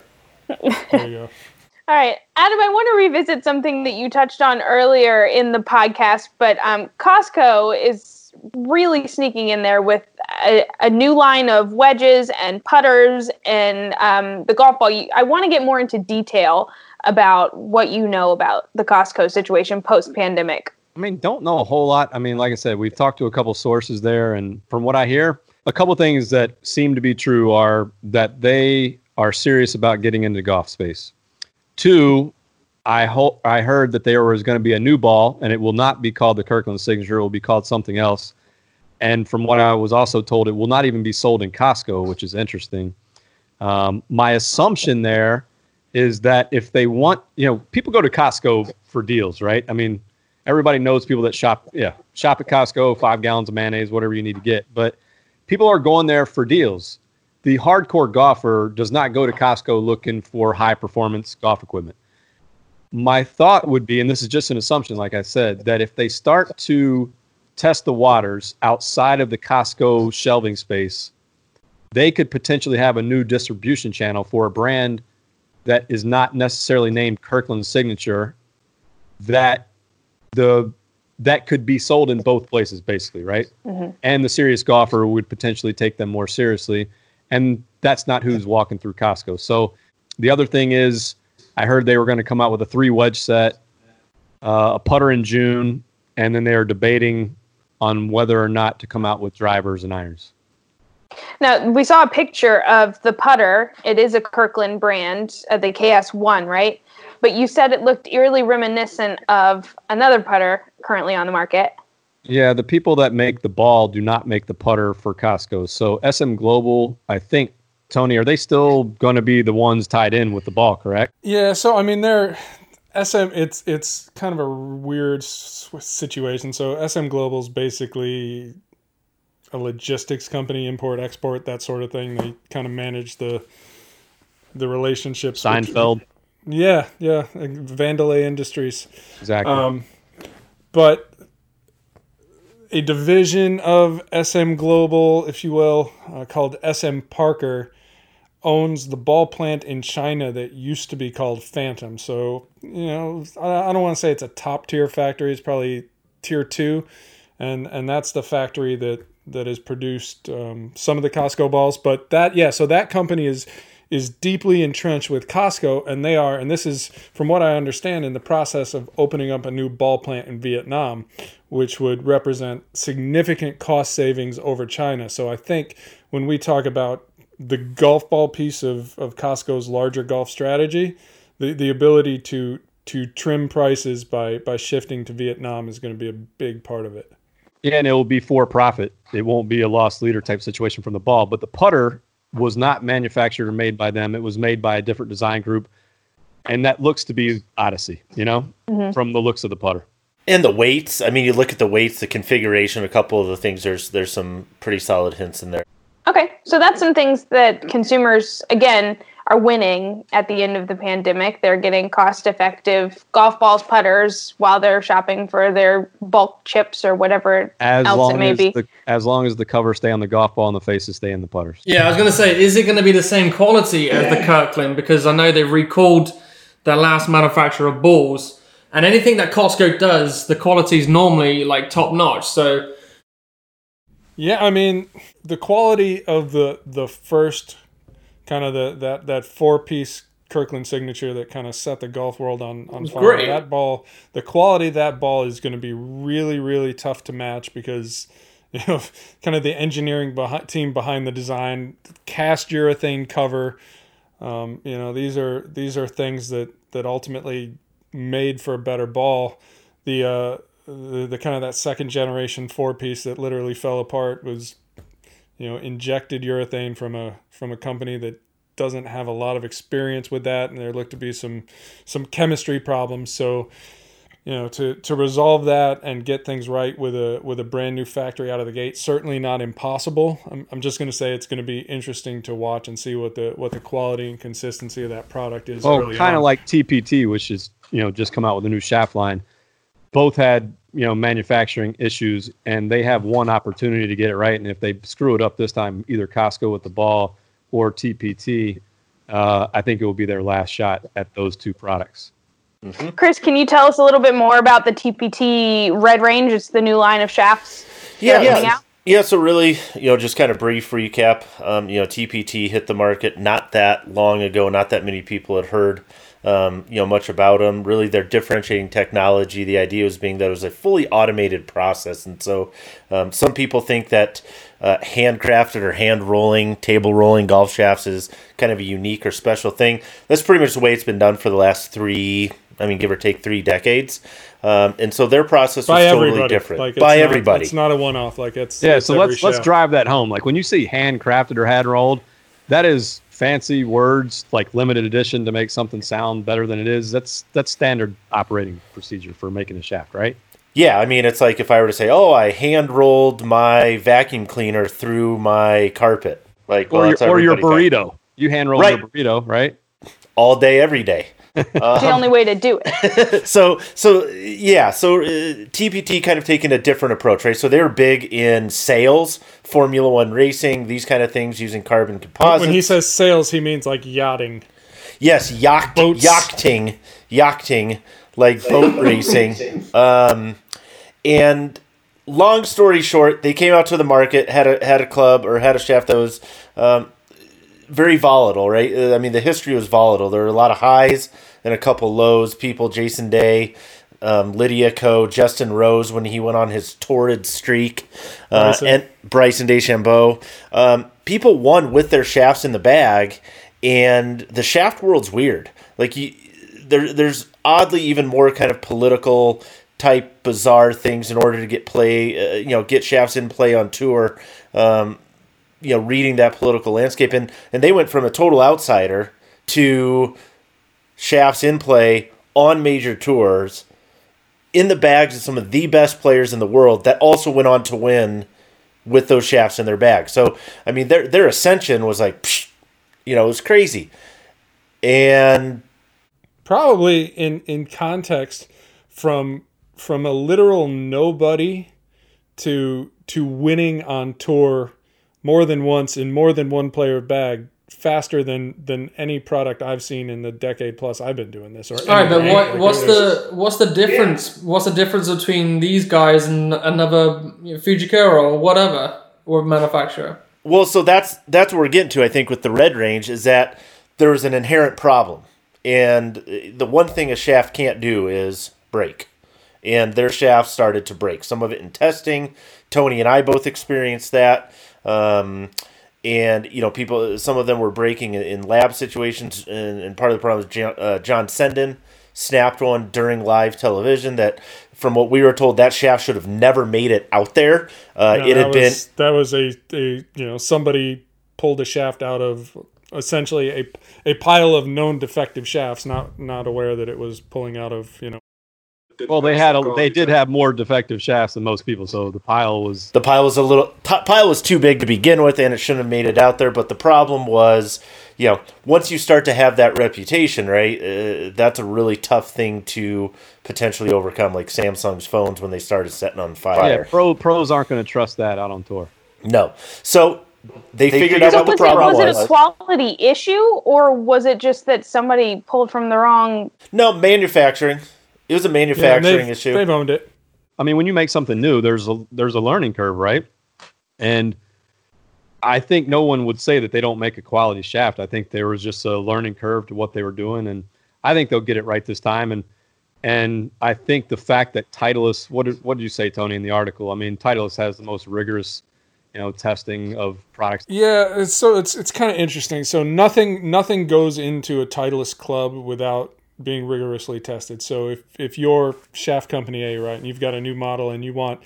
Speaker 6: there you go.
Speaker 1: All right, Adam, I want to revisit something that you touched on earlier in the podcast, but um, Costco is really sneaking in there with a, a new line of wedges and putters and um, the golf ball. I want to get more into detail about what you know about the Costco situation post pandemic.
Speaker 3: I mean, don't know a whole lot. I mean, like I said, we've talked to a couple sources there, and from what I hear, a couple things that seem to be true are that they are serious about getting into golf space. Two, I hope I heard that there was going to be a new ball, and it will not be called the Kirkland Signature. It will be called something else. And from what I was also told, it will not even be sold in Costco, which is interesting. Um, my assumption there is that if they want, you know, people go to Costco for deals, right? I mean, everybody knows people that shop, yeah, shop at Costco, five gallons of mayonnaise, whatever you need to get. But people are going there for deals. The hardcore golfer does not go to Costco looking for high performance golf equipment. My thought would be, and this is just an assumption, like I said, that if they start to test the waters outside of the Costco shelving space, they could potentially have a new distribution channel for a brand that is not necessarily named Kirkland Signature that the that could be sold in both places basically right mm-hmm. and the serious golfer would potentially take them more seriously and that's not who's walking through costco so the other thing is i heard they were going to come out with a three wedge set uh, a putter in june and then they are debating on whether or not to come out with drivers and irons
Speaker 1: now we saw a picture of the putter. It is a Kirkland brand, uh, the KS1, right? But you said it looked eerily reminiscent of another putter currently on the market.
Speaker 3: Yeah, the people that make the ball do not make the putter for Costco. So SM Global, I think, Tony, are they still going to be the ones tied in with the ball? Correct?
Speaker 6: Yeah. So I mean, they're SM. It's it's kind of a weird situation. So SM Global is basically a logistics company, import export that sort of thing. They kind of manage the the relationships.
Speaker 3: Seinfeld.
Speaker 6: With, yeah, yeah, Vandelay Industries.
Speaker 3: Exactly. Um,
Speaker 6: but a division of SM Global, if you will, uh, called SM Parker, owns the ball plant in China that used to be called Phantom. So, you know, I, don't want to say it's a top tier factory. It's probably tier two, and and that's the factory that that has produced um, some of the Costco balls. But that, yeah, so that company is is deeply entrenched with Costco, and they are, and this is from what I understand, in the process of opening up a new ball plant in Vietnam, which would represent significant cost savings over China. So I think when we talk about the golf ball piece of, of Costco's larger golf strategy, the, the ability to to trim prices by by shifting to Vietnam is going to be a big part of it.
Speaker 3: Yeah, and it will be for profit. It won't be a loss leader type situation from the ball. But the putter was not manufactured or made by them. It was made by a different design group. And that looks to be Odyssey, you know, mm-hmm. from the looks of the putter.
Speaker 5: And the weights. I mean, you look at the weights, the configuration, a couple of the things. There's there's some pretty solid hints in there.
Speaker 1: Okay, so that's some things that consumers, again, are winning at the end of the pandemic. They're getting cost effective golf balls, putters while they're shopping for their bulk chips or whatever as else it may be.
Speaker 3: The, as long as the covers stay on the golf ball and the faces stay in the putters.
Speaker 4: Yeah, I was going to say, is it going to be the same quality as the Kirkland? Because I know they've recalled their last manufacturer of balls. And anything that Costco does, the quality is normally like top notch. So,
Speaker 6: yeah, I mean, the quality of the the first kind of the that that four piece Kirkland signature that kind of set the golf world on on fire. Great. That ball, the quality of that ball is going to be really really tough to match because you know kind of the engineering behind, team behind the design, cast urethane cover. Um, you know these are these are things that that ultimately made for a better ball. The uh, the, the kind of that second generation four piece that literally fell apart was you know injected urethane from a from a company that doesn't have a lot of experience with that and there looked to be some some chemistry problems. So you know to to resolve that and get things right with a with a brand new factory out of the gate certainly not impossible. I'm, I'm just going to say it's going to be interesting to watch and see what the what the quality and consistency of that product is.
Speaker 3: Oh kind of like tpt which is you know just come out with a new shaft line both had you know manufacturing issues and they have one opportunity to get it right and if they screw it up this time either costco with the ball or tpt uh, i think it will be their last shot at those two products
Speaker 1: mm-hmm. chris can you tell us a little bit more about the tpt red range it's the new line of shafts
Speaker 5: Yeah, yeah. Yeah, so really, you know, just kind of brief recap. Um, you know, TPT hit the market not that long ago. Not that many people had heard, um, you know, much about them. Really, their differentiating technology. The idea was being that it was a fully automated process, and so um, some people think that uh, handcrafted or hand rolling, table rolling golf shafts is kind of a unique or special thing. That's pretty much the way it's been done for the last three. I mean, give or take three decades. Um, and so their process
Speaker 6: by
Speaker 5: was totally
Speaker 6: everybody.
Speaker 5: different.
Speaker 6: Like, it's
Speaker 5: by
Speaker 6: not-
Speaker 5: everybody.
Speaker 6: It's not a one-off. Like it's
Speaker 3: Yeah,
Speaker 6: it's
Speaker 3: so let's let's drive that home. Like when you see handcrafted or hand rolled, that is fancy words like limited edition to make something sound better than it is. That's that's standard operating procedure for making a shaft, right?
Speaker 5: Yeah, I mean, it's like if I were to say, "Oh, I hand rolled my vacuum cleaner through my carpet," like, well,
Speaker 3: or your, or your burrito. You hand roll
Speaker 5: Right.
Speaker 3: your burrito, right?
Speaker 5: all day, every day.
Speaker 1: It's the only way to do it.
Speaker 5: So, so yeah, so uh, TPT kind of taking a different approach, right? So they're big in sails, Formula One racing, these kind of things using carbon composites.
Speaker 6: When he says sails, he means like yachting.
Speaker 5: Yes, yacht,
Speaker 6: Boats.
Speaker 5: yachting, yachting, like boat racing. Um, and long story short, they came out to the market, had a had a club or had a shaft that was um, very volatile, right? Uh, I mean, the history was volatile. There were a lot of highs and a couple lows. People, Jason Day. Um, Lydia Ko, Justin Rose when he went on his torrid streak, uh,
Speaker 6: Bryson.
Speaker 5: and Bryson DeChambeau. Um, people won with their shafts in the bag, and the shaft world's weird. Like you, there, there's oddly even more kind of political type bizarre things in order to get play, uh, you know, get shafts in play on tour. Um, you know, reading that political landscape, and and they went from a total outsider to shafts in play on major tours in the bags of some of the best players in the world that also went on to win with those shafts in their bag. So, I mean, their their ascension was like, psh, you know, it was crazy. And
Speaker 6: probably in in context from from a literal nobody to to winning on tour more than once in more than one player bag faster than than any product I've seen in the decade plus I've been doing this. Or
Speaker 4: All right, but what,
Speaker 6: like,
Speaker 4: what's
Speaker 6: there's-
Speaker 4: the what's the difference? What's the difference between these guys and another you know, Fujikura or whatever or manufacturer?
Speaker 5: Well, so that's that's what we're getting to. I think with the red range is that there is an inherent problem, and uh, the one thing a shaft can't do is break, and their shafts started to break. Some of it in testing. Tony and I both experienced that. Um, and you know, people, some of them were breaking in, lab situations, and, and part of the problem was John, uh, John Senden snapped one during live television that, from what we were told, that shaft should have never made it out there. Uh,
Speaker 6: No,
Speaker 5: it had been
Speaker 6: that was a, a you know somebody pulled a shaft out of essentially a a pile of known defective shafts, not not aware that it was pulling out of you know
Speaker 3: Well, they had a, they did have more defective shafts than most people, so the pile was
Speaker 5: the pile was a little t- pile was too big to begin with and it shouldn't have made it out there but the problem was you know once you start to have that reputation right uh, that's a really tough thing to potentially overcome like samsung's phones when they started setting on
Speaker 3: yeah.
Speaker 5: fire
Speaker 3: Pro pros aren't going to trust that out on tour.
Speaker 5: no so they, figured, figured out
Speaker 1: So
Speaker 5: what the
Speaker 1: was it
Speaker 5: problem
Speaker 1: was
Speaker 5: was,
Speaker 1: it a quality issue or was it just that somebody pulled from the wrong?
Speaker 5: no manufacturing it was a
Speaker 6: yeah,
Speaker 5: manufacturing
Speaker 6: they've,
Speaker 5: issue
Speaker 6: they've owned it.
Speaker 3: I mean, when you make something new, there's a there's a learning curve, right? And I think no one would say that they don't make a quality shaft. I think there was just a learning curve to what they were doing, and I think they'll get it right this time. And and I think the fact that Titleist, what did, what did you say, Tony, in the article? I mean, Titleist has the most rigorous, you know, testing of products.
Speaker 6: Yeah, it's, so it's it's kind of interesting. So nothing nothing goes into a Titleist club without being rigorously tested. So if if you're shaft company A, right, and you've got a new model and you want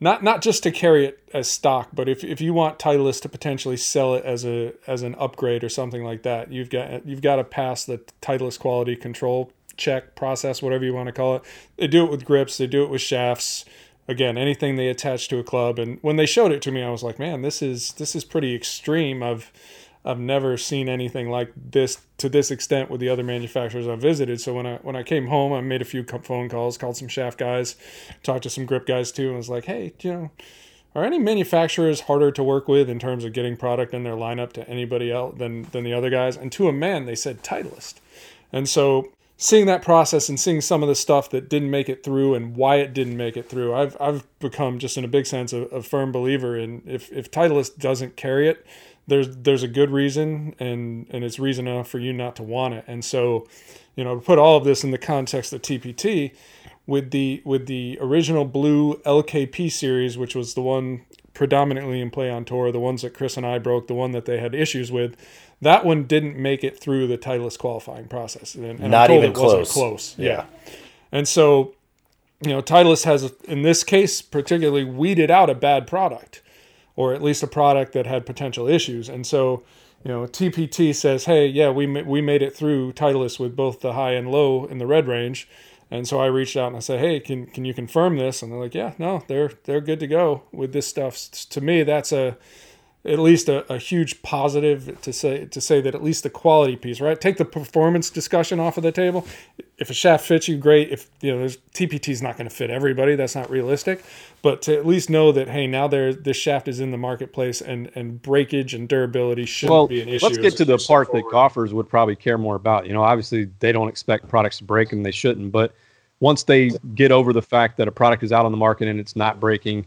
Speaker 6: not not just to carry it as stock, but if, if you want Titleist to potentially sell it as a as an upgrade or something like that, you've got you've got to pass the Titleist quality control check process, whatever you want to call it. They do it with grips, they do it with shafts. Again, anything they attach to a club. And when they showed it to me, I was like, man, this is this is pretty extreme. I've I've never seen anything like this to this extent with the other manufacturers I've visited. So when I when I came home, I made a few phone calls, called some shaft guys, talked to some grip guys too, and was like, hey, you know, are any manufacturers harder to work with in terms of getting product in their lineup to anybody else than than the other guys? And to a man, they said Titleist. And so seeing that process and seeing some of the stuff that didn't make it through and why it didn't make it through, I've I've become just in a big sense a, a firm believer in if if Titleist doesn't carry it, there's there's a good reason and and it's reason enough for you not to want it. And so, you know, to put all of this in the context of TPT, with the with the original blue LKP series, which was the one predominantly in play on tour, the ones that Chris and I broke, the one that they had issues with, that one didn't make it through the Titleist qualifying process. And, and
Speaker 5: Not even close.
Speaker 6: close. Yeah. yeah. And so, you know, Titleist has, in this case, particularly weeded out a bad product, or at least a product that had potential issues. And so, you know, TPT says, hey, yeah, we, we made it through Titleist with both the high and low in the red range and so I reached out and I said, "Hey, can can you confirm this?" And they're like, "Yeah, no, they're they're good to go with this stuff." To me, that's a at least a, a huge positive to say to say that at least the quality piece, right? Take the performance discussion off of the table. If a shaft fits you, great. If you know, there's TPT is not going to fit everybody. That's not realistic. But to at least know that hey, now there this shaft is in the marketplace, and and breakage and durability shouldn't
Speaker 3: well,
Speaker 6: be an issue.
Speaker 3: Let's get to the part that golfers would probably care more about. You know, obviously they don't expect products to break, and they shouldn't. But once they get over the fact that a product is out on the market and it's not breaking,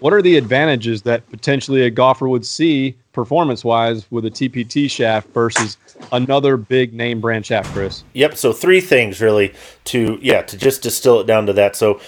Speaker 3: what are the advantages that potentially a golfer would see performance wise with a TPT shaft versus another big name brand shaft, Chris?
Speaker 5: Yep. So three things really to yeah to just distill it down to that. So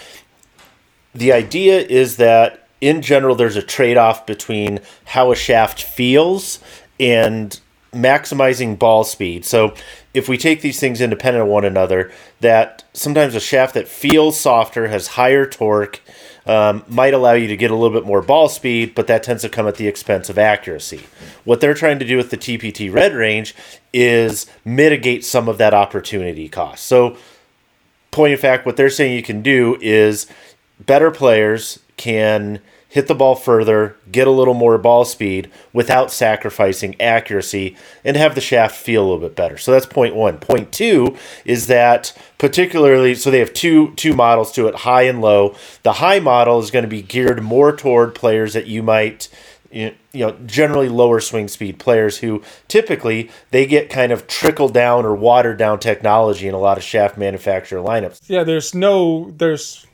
Speaker 5: the idea is that in general there's a trade off between how a shaft feels and maximizing ball speed. So if we take these things independent of one another, that sometimes a shaft that feels softer, has higher torque, um, might allow you to get a little bit more ball speed, but that tends to come at the expense of accuracy. What they're trying to do with the TPT Red range is mitigate some of that opportunity cost. So, point of fact, what they're saying you can do is better players can hit the ball further, get a little more ball speed without sacrificing accuracy, and have the shaft feel a little bit better. So that's point one. Point two is that particularly so they have two two models to it, high and low. The high model is going to be geared more toward players that you might you know generally lower swing speed players who typically they get kind of trickle down or watered down technology in a lot of shaft manufacturer lineups.
Speaker 6: Yeah, there's no there's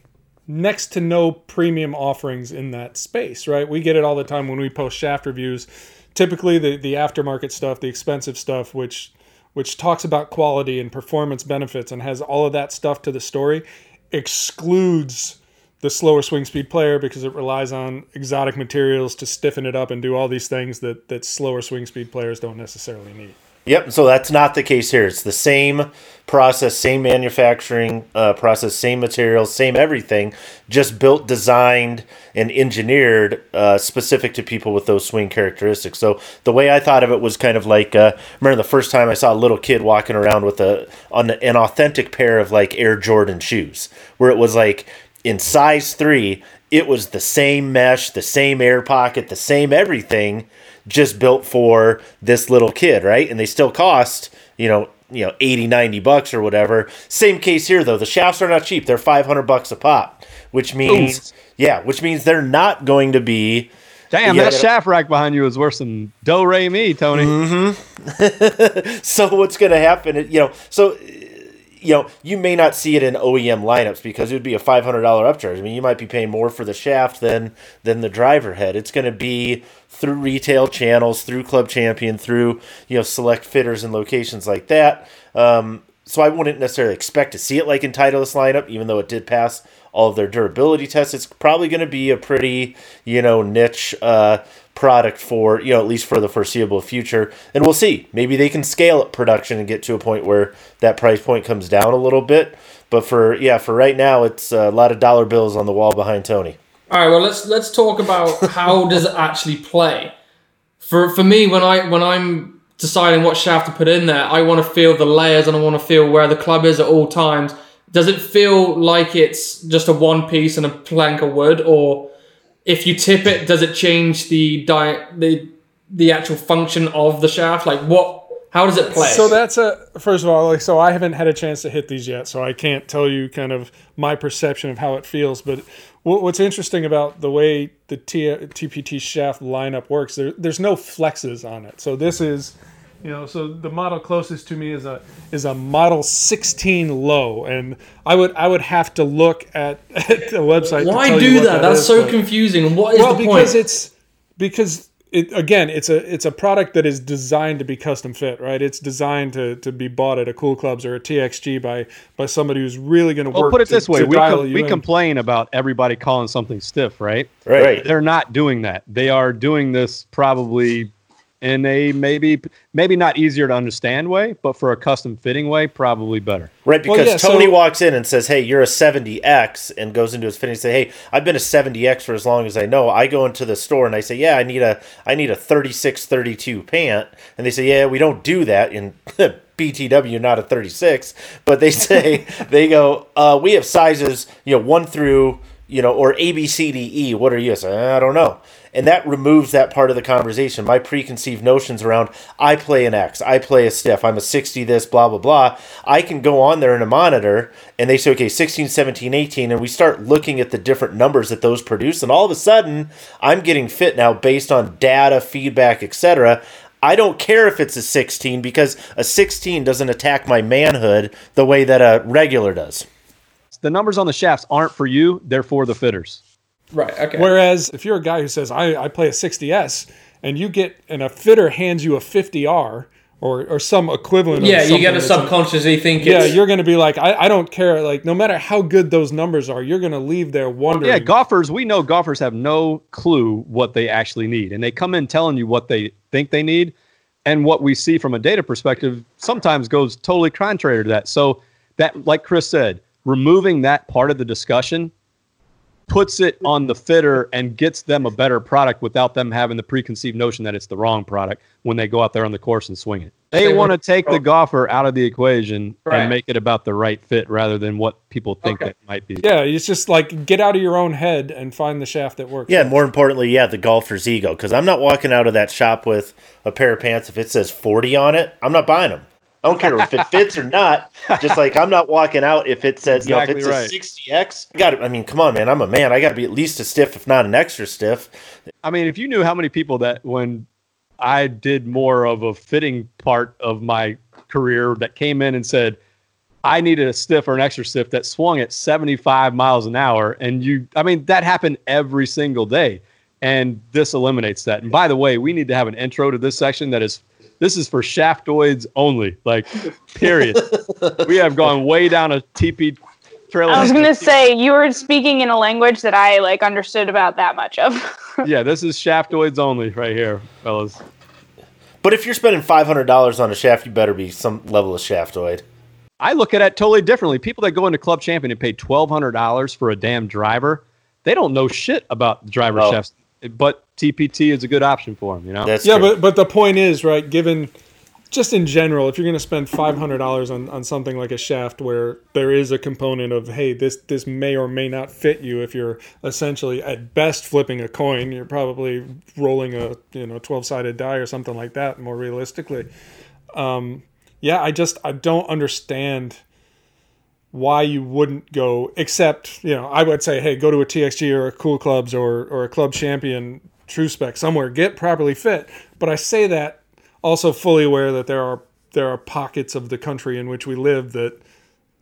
Speaker 6: next to no premium offerings in that space, right? We get it all the time when we post shaft reviews. Typically, the, the aftermarket stuff, the expensive stuff, which which talks about quality and performance benefits and has all of that stuff to the story, excludes the slower swing speed player because it relies on exotic materials to stiffen it up and do all these things that, that slower swing speed players don't necessarily need.
Speaker 5: Yep. So that's not the case here. It's the same process, same manufacturing uh, process, same materials, same everything, just built, designed, and engineered uh, specific to people with those swing characteristics. So the way I thought of it was kind of like uh, remember the first time I saw a little kid walking around with a on an authentic pair of like Air Jordan shoes, where it was like in size three, it was the same mesh, the same air pocket, the same everything just built for this little kid, right? And they still cost, you know, you know 80 90 bucks or whatever same case here though the shafts are not cheap they're 500 bucks a pop which means Ooh. yeah which means they're not going to be
Speaker 3: Damn, that shaft rack behind you is worse than Do Re Mi, Tony.
Speaker 5: Mm-hmm. so what's going to happen? You know, so you know, you may not see it in OEM lineups because it would be a five hundred dollar upcharge. I mean, you might be paying more for the shaft than than the driver head. It's going to be through retail channels, through Club Champion, through you know select fitters and locations like that. Um, so I wouldn't necessarily expect to see it like in Titleist lineup, even though it did pass all of their durability tests. It's probably going to be a pretty you know niche. Uh, product for you know at least for the foreseeable future. And we'll see. Maybe they can scale up production and get to a point where that price point comes down a little bit. But for yeah for right now it's a lot of dollar bills on the wall behind tony.
Speaker 4: All right well let's let's talk about how does it actually play. For for me when i when i'm deciding what shaft to put in there i want to feel the layers and i want to feel where the club is at all times. Does it feel like it's just a one piece and a plank of wood or if you tip it, does it change the di- the the actual function of the shaft? Like what? How does it play?
Speaker 6: So that's a first of all. Like, so I haven't had a chance to hit these yet, so I can't tell you kind of my perception of how it feels. But what's interesting about the way the T- TPT shaft lineup works, there, there's no flexes on it. So this is You know, so the model closest to me is a is a Model 16 low, and I would I would have to look at, at the website. to
Speaker 4: Why
Speaker 6: tell
Speaker 4: do
Speaker 6: you what
Speaker 4: that? That's
Speaker 6: is,
Speaker 4: so
Speaker 6: but-
Speaker 4: confusing. What is
Speaker 6: well,
Speaker 4: the
Speaker 6: because
Speaker 4: point?
Speaker 6: it's because it again, it's a it's a product that is designed to be custom fit, right? It's designed to, to be bought at a Cool Clubs or a TXG by by somebody who's really going to work.
Speaker 3: Well,
Speaker 6: work.
Speaker 3: put it
Speaker 6: to-
Speaker 3: this way:
Speaker 6: to
Speaker 3: we, com- we
Speaker 6: in.
Speaker 3: complain about everybody calling something stiff, right?
Speaker 5: Right.
Speaker 3: They're not doing that. They are doing this probably in a maybe maybe not easier to understand way, but for a custom fitting way, probably better.
Speaker 5: Right,
Speaker 6: Well,
Speaker 5: because
Speaker 6: yeah, so-
Speaker 5: Tony walks in and says, "Hey, you're a 70X," and goes into his fitting and say, "Hey, I've been a 70X for as long as I know." I go into the store and I say, "Yeah, I need a I need a 36 32 pant," and they say, "Yeah, we don't do that in BTW, not a 36." But they say they go, uh, "We have sizes, you know, one through." You know, or A, B, C, D, E. What are you? I say, I don't know. And that removes that part of the conversation. My preconceived notions around I play an X, I play a stiff, I'm a 60 this, blah, blah, blah. I can go on there in a monitor and they say, okay, 16, 17, 18, and we start looking at the different numbers that those produce. And all of a sudden, I'm getting fit now based on data, feedback, etc. I don't care if it's a 16 because a 16 doesn't attack my manhood the way that a regular does.
Speaker 3: The numbers on the shafts aren't for you; they're for the fitters.
Speaker 4: Right. Okay.
Speaker 6: Whereas if you're a guy who says I, I play a 60s and you get and a fitter hands you a 50R or or some equivalent.
Speaker 4: yeah,
Speaker 6: of
Speaker 4: you get
Speaker 6: something
Speaker 4: to
Speaker 6: that's an-
Speaker 4: subconsciously think
Speaker 6: Yeah,
Speaker 4: it's
Speaker 6: you're going to be like, I, I don't care. Like, no matter how good those numbers are, you're going to leave there wondering.
Speaker 3: Yeah, golfers, we know golfers have no clue what they actually need. And they come in telling you what they think they need. And what we see from a data perspective sometimes goes totally contrary to that. So, that, like Chris said, removing that part of the discussion puts it on the fitter and gets them a better product without them having the preconceived notion that it's the wrong product when they go out there on the course and swing it. They want to take the golfer out of the equation
Speaker 4: Right.
Speaker 3: and make it about the right fit rather than what people think
Speaker 4: Okay.
Speaker 3: that might be.
Speaker 6: Yeah, it's just like get out of your own head and find the shaft that works.
Speaker 5: Yeah, more importantly, yeah, the golfer's ego. Because I'm not walking out of that shop with a pair of pants if it says 40 on it. I'm not buying them. I don't care if it fits or not. Just like I'm not walking out if it says,
Speaker 3: Exactly
Speaker 5: you know, if
Speaker 3: right.
Speaker 5: it's a 60X. Got it. I mean, come on, man. I'm a man. I got to be at least a stiff, if not an extra stiff.
Speaker 3: I mean, if you knew how many people that when I did more of a fitting part of my career that came in and said, I needed a stiff or an extra stiff that swung at 75 miles an hour. And you, I mean, that happened every single day. And this eliminates that. And by the way, we need to have an intro to this section that is, this is for shaftoids only, like, period. we have gone way down a TP trail.
Speaker 1: I was gonna say you were speaking in a language that I like understood about that much of.
Speaker 3: yeah, this is shaftoids only right here, fellas.
Speaker 5: But if you're spending $500 on a shaft, you better be some level of shaftoid.
Speaker 3: I look at it totally differently. People that go into Club Champion and pay twelve hundred dollars for a damn driver, they don't know shit about driver
Speaker 5: Oh.
Speaker 3: shafts. But TPT is a good option for them. You know,
Speaker 5: That's
Speaker 6: yeah,
Speaker 5: true.
Speaker 6: but but the point is, right? Given just in general, if you're going to spend five hundred dollars on, on something like a shaft, where there is a component of hey, this this may or may not fit you. If you're essentially at best flipping a coin, you're probably rolling a you know twelve sided die or something like that. More realistically, um, yeah, I just I don't understand why you wouldn't go except you know i would say hey go to a txg or a cool clubs or, or a club champion true spec somewhere. Get properly fit. But i say that also fully aware that there are there are pockets of the country in which we live that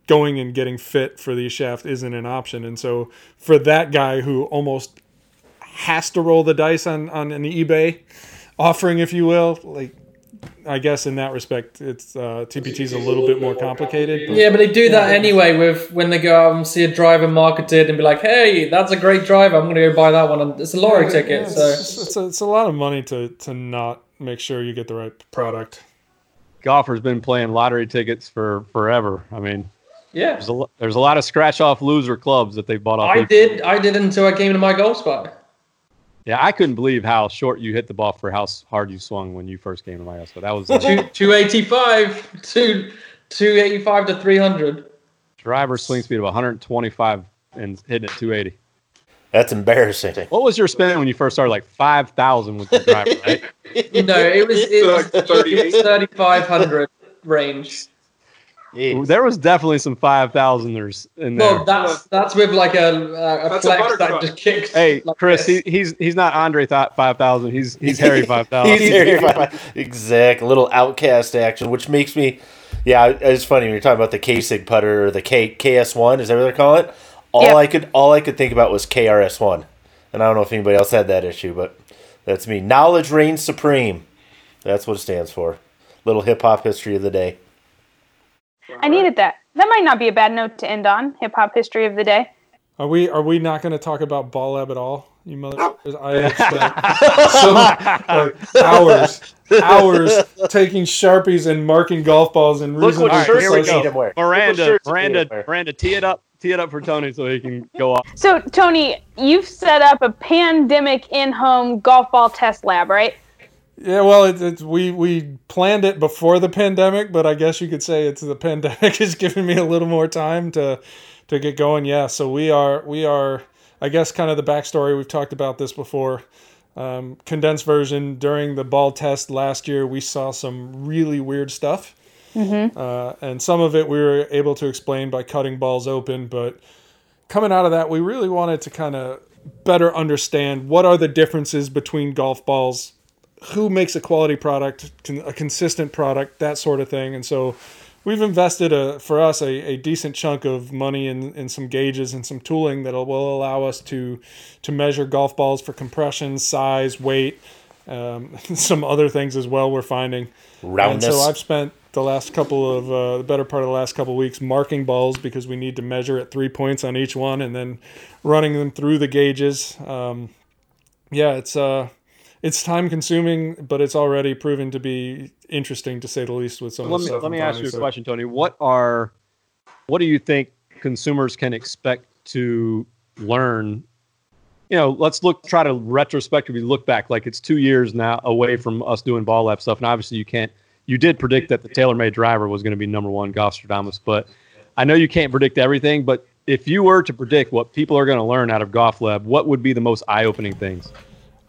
Speaker 6: going and getting fit for these shaft isn't an option. And so for that guy who almost has to roll the dice on on an ebay offering if you will like i guess in that respect it's uh tpt's a little bit more complicated but-
Speaker 4: Yeah, but they do that anyway with when they go out and see a driver marketed and be like, "Hey, that's a great driver. I'm going to go buy that one." And it's a lorry ticket.
Speaker 6: Yeah,
Speaker 4: So
Speaker 6: it's, it's, a, it's a lot of money to to not make sure you get the right product.
Speaker 3: golfers been playing lottery tickets for forever. I mean,
Speaker 4: yeah,
Speaker 3: there's a there's a lot of scratch off loser clubs that they bought off.
Speaker 4: I
Speaker 3: eBay.
Speaker 4: did. I did until I came into my golf spot.
Speaker 3: Yeah, I couldn't believe how short you hit the ball for how hard you swung when you first came to my house. But that was uh,
Speaker 4: Two two eighty-five to three hundred.
Speaker 3: driver swing speed of 125 and hitting at 280.
Speaker 5: That's embarrassing.
Speaker 3: What was your spin when you first started? Like 5,000 with the driver, right?
Speaker 4: No, it was it was, it was thirty five hundred range.
Speaker 3: Jeez. There was definitely some five thousanders in there.
Speaker 4: No, that's that's with like a, a, a flex a that just kicks.
Speaker 3: Hey,
Speaker 4: like
Speaker 3: Chris, he, he's he's not Andre thought five thousand. He's he's Harry five thousand.
Speaker 5: he's Harry five. Exact little OutKast action, which makes me, yeah, it's funny when you're talking about the K-Sig putter or the K KS one. Is that what they call it? All yep. I could all I could think about was KRS one, and I don't know if anybody else had that issue, but that's me. Knowledge reigns supreme. That's what it stands for. Little hip hop history of the day.
Speaker 1: I needed that. That might not be a bad note to end on. Hip hop history of the day.
Speaker 6: Are we are we not going to talk about Ball Lab at all? You motherfuckers! I spent so, like, hours, hours taking sharpies and marking golf balls and
Speaker 3: Look what right, here we go. Miranda, Miranda, Miranda, tee it up, tee it up for Tony so he can go off.
Speaker 1: So Tony, you've set up a pandemic in-home golf ball test lab, right?
Speaker 6: Yeah, well, it's, it's we we planned it before the pandemic, but I guess you could say it's the pandemic is giving me a little more time to to get going. Yeah, so we are we are I guess kind of the backstory. We've talked about this before. Um, condensed version during the ball test last year, we saw some really weird stuff, mm-hmm. uh, and some of it we were able to explain by cutting balls open. But coming out of that, we really wanted to kind of better understand what are the differences between golf balls who makes a quality product, a consistent product, that sort of thing. And so we've invested a, for us a, a decent chunk of money in, in some gauges and some tooling that will allow us to to measure golf balls for compression, size, weight, um, some other things as well. We're finding roundness. And so I've spent the last couple of uh, the better part of the last couple of weeks marking balls because we need to measure at three points on each one and then running them through the gauges. Um, yeah, it's uh it's time consuming, but it's already proven to be interesting to say the least with some.
Speaker 3: Let me let me ask you a so. question, Tony. What are what do you think consumers can expect to learn? You know, let's look try to retrospectively look back. Like it's two years now away from us doing ball lab stuff, and obviously you can't. You did predict that the TaylorMade driver was going to be number one Golfstradamus, but I know you can't predict everything. But if you were to predict what people are going to learn out of Golf Lab, what would be the most eye-opening things?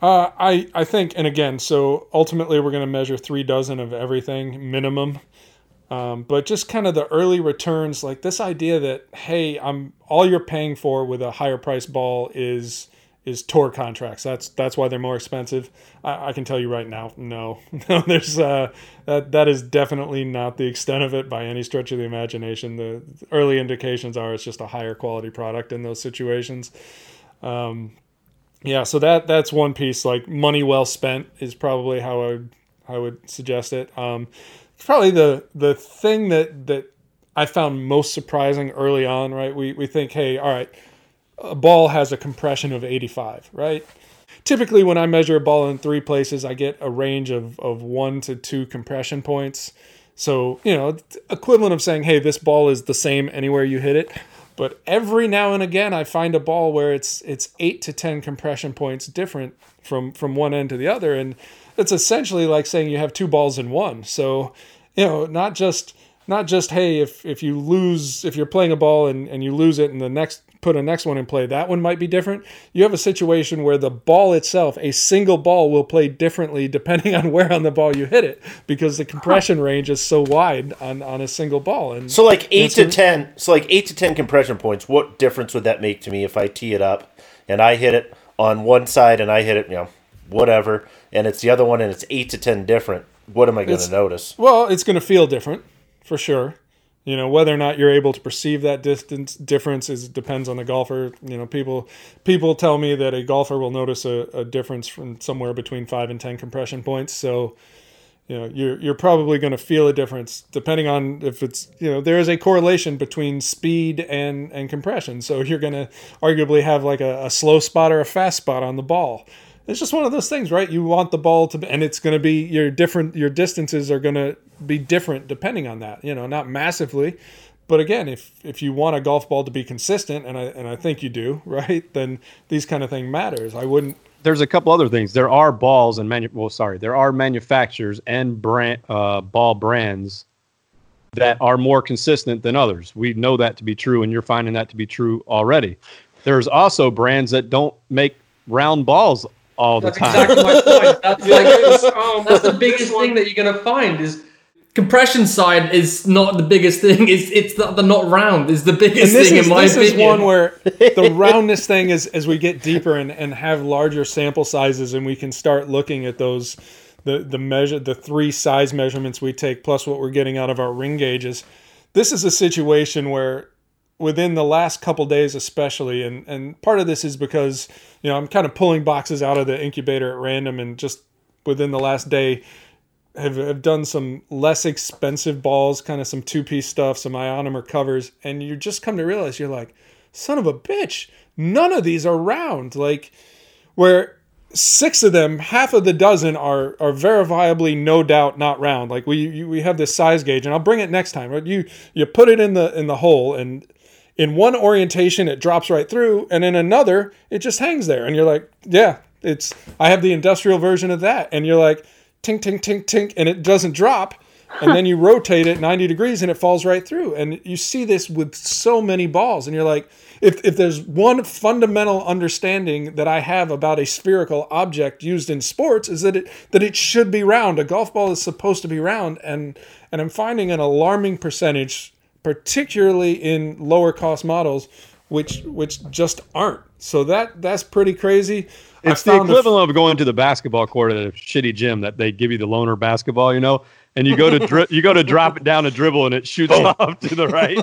Speaker 6: Uh, I I think, and again, so ultimately we're going to measure three dozen of everything minimum. Um, but just kind of the early returns, like this idea that hey, I'm all you're paying for with a higher price ball is is tour contracts. That's that's why they're more expensive. I, I can tell you right now, no, no. There's uh, that that is definitely not the extent of it by any stretch of the imagination. The early indications are it's just a higher quality product in those situations. Um, yeah, so that that's one piece. Like money well spent is probably how I would I would suggest it. Um, probably the the thing that that I found most surprising early on. Right, we we think, hey, all right, a ball has a compression of 85, right? Typically, when I measure a ball in three places, I get a range of of one to two compression points. So you know, equivalent of saying, hey, this ball is the same anywhere you hit it. But every now and again, I find a ball where it's it's eight to ten compression points different from from one end to the other, and it's essentially like saying you have two balls in one. So, you know, not just not just hey, if if you lose if you're playing a ball and and you lose it, and the next put a next one in play, that one might be different. You have a situation where the ball itself, a single ball, will play differently depending on where on the ball you hit it because the compression range is so wide on, on a single ball. And
Speaker 5: so, like eight to ten, so like eight to ten compression points. What difference would that make to me if I tee it up and I hit it on one side and I hit it, you know, whatever, and it's the other one and it's eight to ten different? What am I going to notice?
Speaker 6: Well, it's going to feel different for sure. You know whether or not you're able to perceive that distance difference is depends on the golfer. You know people people tell me that a golfer will notice a, a difference from somewhere between five and ten compression points. So you know you're you're probably going to feel a difference depending on if it's you know there is a correlation between speed and and compression. So you're going to arguably have like a, a slow spot or a fast spot on the ball it's just one of those things, right? You want the ball to, and it's going to be your different. Your distances are going to be different depending on that. You know, not massively, but again, if if you want a golf ball to be consistent, and I and I think you do, right? Then these kind of thing matters. I wouldn't.
Speaker 3: There's a couple other things. There are balls and manu- well, sorry, there are manufacturers and brand uh, ball brands that are more consistent than others. We know that to be true, and you're finding that to be true already. There's also brands that don't make round balls all the
Speaker 4: that's
Speaker 3: time.
Speaker 4: Exactly my point. That's like um, that's the biggest thing that you're gonna find is compression side is not the biggest thing. It's it's the, the not round is the biggest thing
Speaker 6: is,
Speaker 4: in my
Speaker 6: this
Speaker 4: opinion.
Speaker 6: is one where the roundness thing is as we get deeper and, and have larger sample sizes and we can start looking at those the the measure the three size measurements we take plus what we're getting out of our ring gauges. This is a situation where within the last couple days especially and and part of this is because you know I'm kind of pulling boxes out of the incubator at random and just within the last day have, have done some less expensive balls, kind of some two piece stuff, some ionomer covers, and you just come to realize you're like, son of a bitch, none of these are round. Like, where six of them, half of the dozen are are verifiably no doubt not round. Like we you, we have this size gauge, and I'll bring it next time. But you you put it in the in the hole, and in one orientation it drops right through, and in another it just hangs there, and you're like, yeah, it's I have the industrial version of that, and you're like tink, tink, tink, tink, and it doesn't drop. And then you rotate it 90 degrees and it falls right through. And you see this with so many balls. And you're like, if, if there's one fundamental understanding that I have about a spherical object used in sports is that it that it should be round. A golf ball is supposed to be round. And and I'm finding an alarming percentage, particularly in lower cost models, which which just aren't. So that that's pretty crazy.
Speaker 3: It's the equivalent of going to the basketball court at a shitty gym that they give you the loaner basketball, you know, and you go to dri- you go to drop it down a dribble and it shoots off to the right,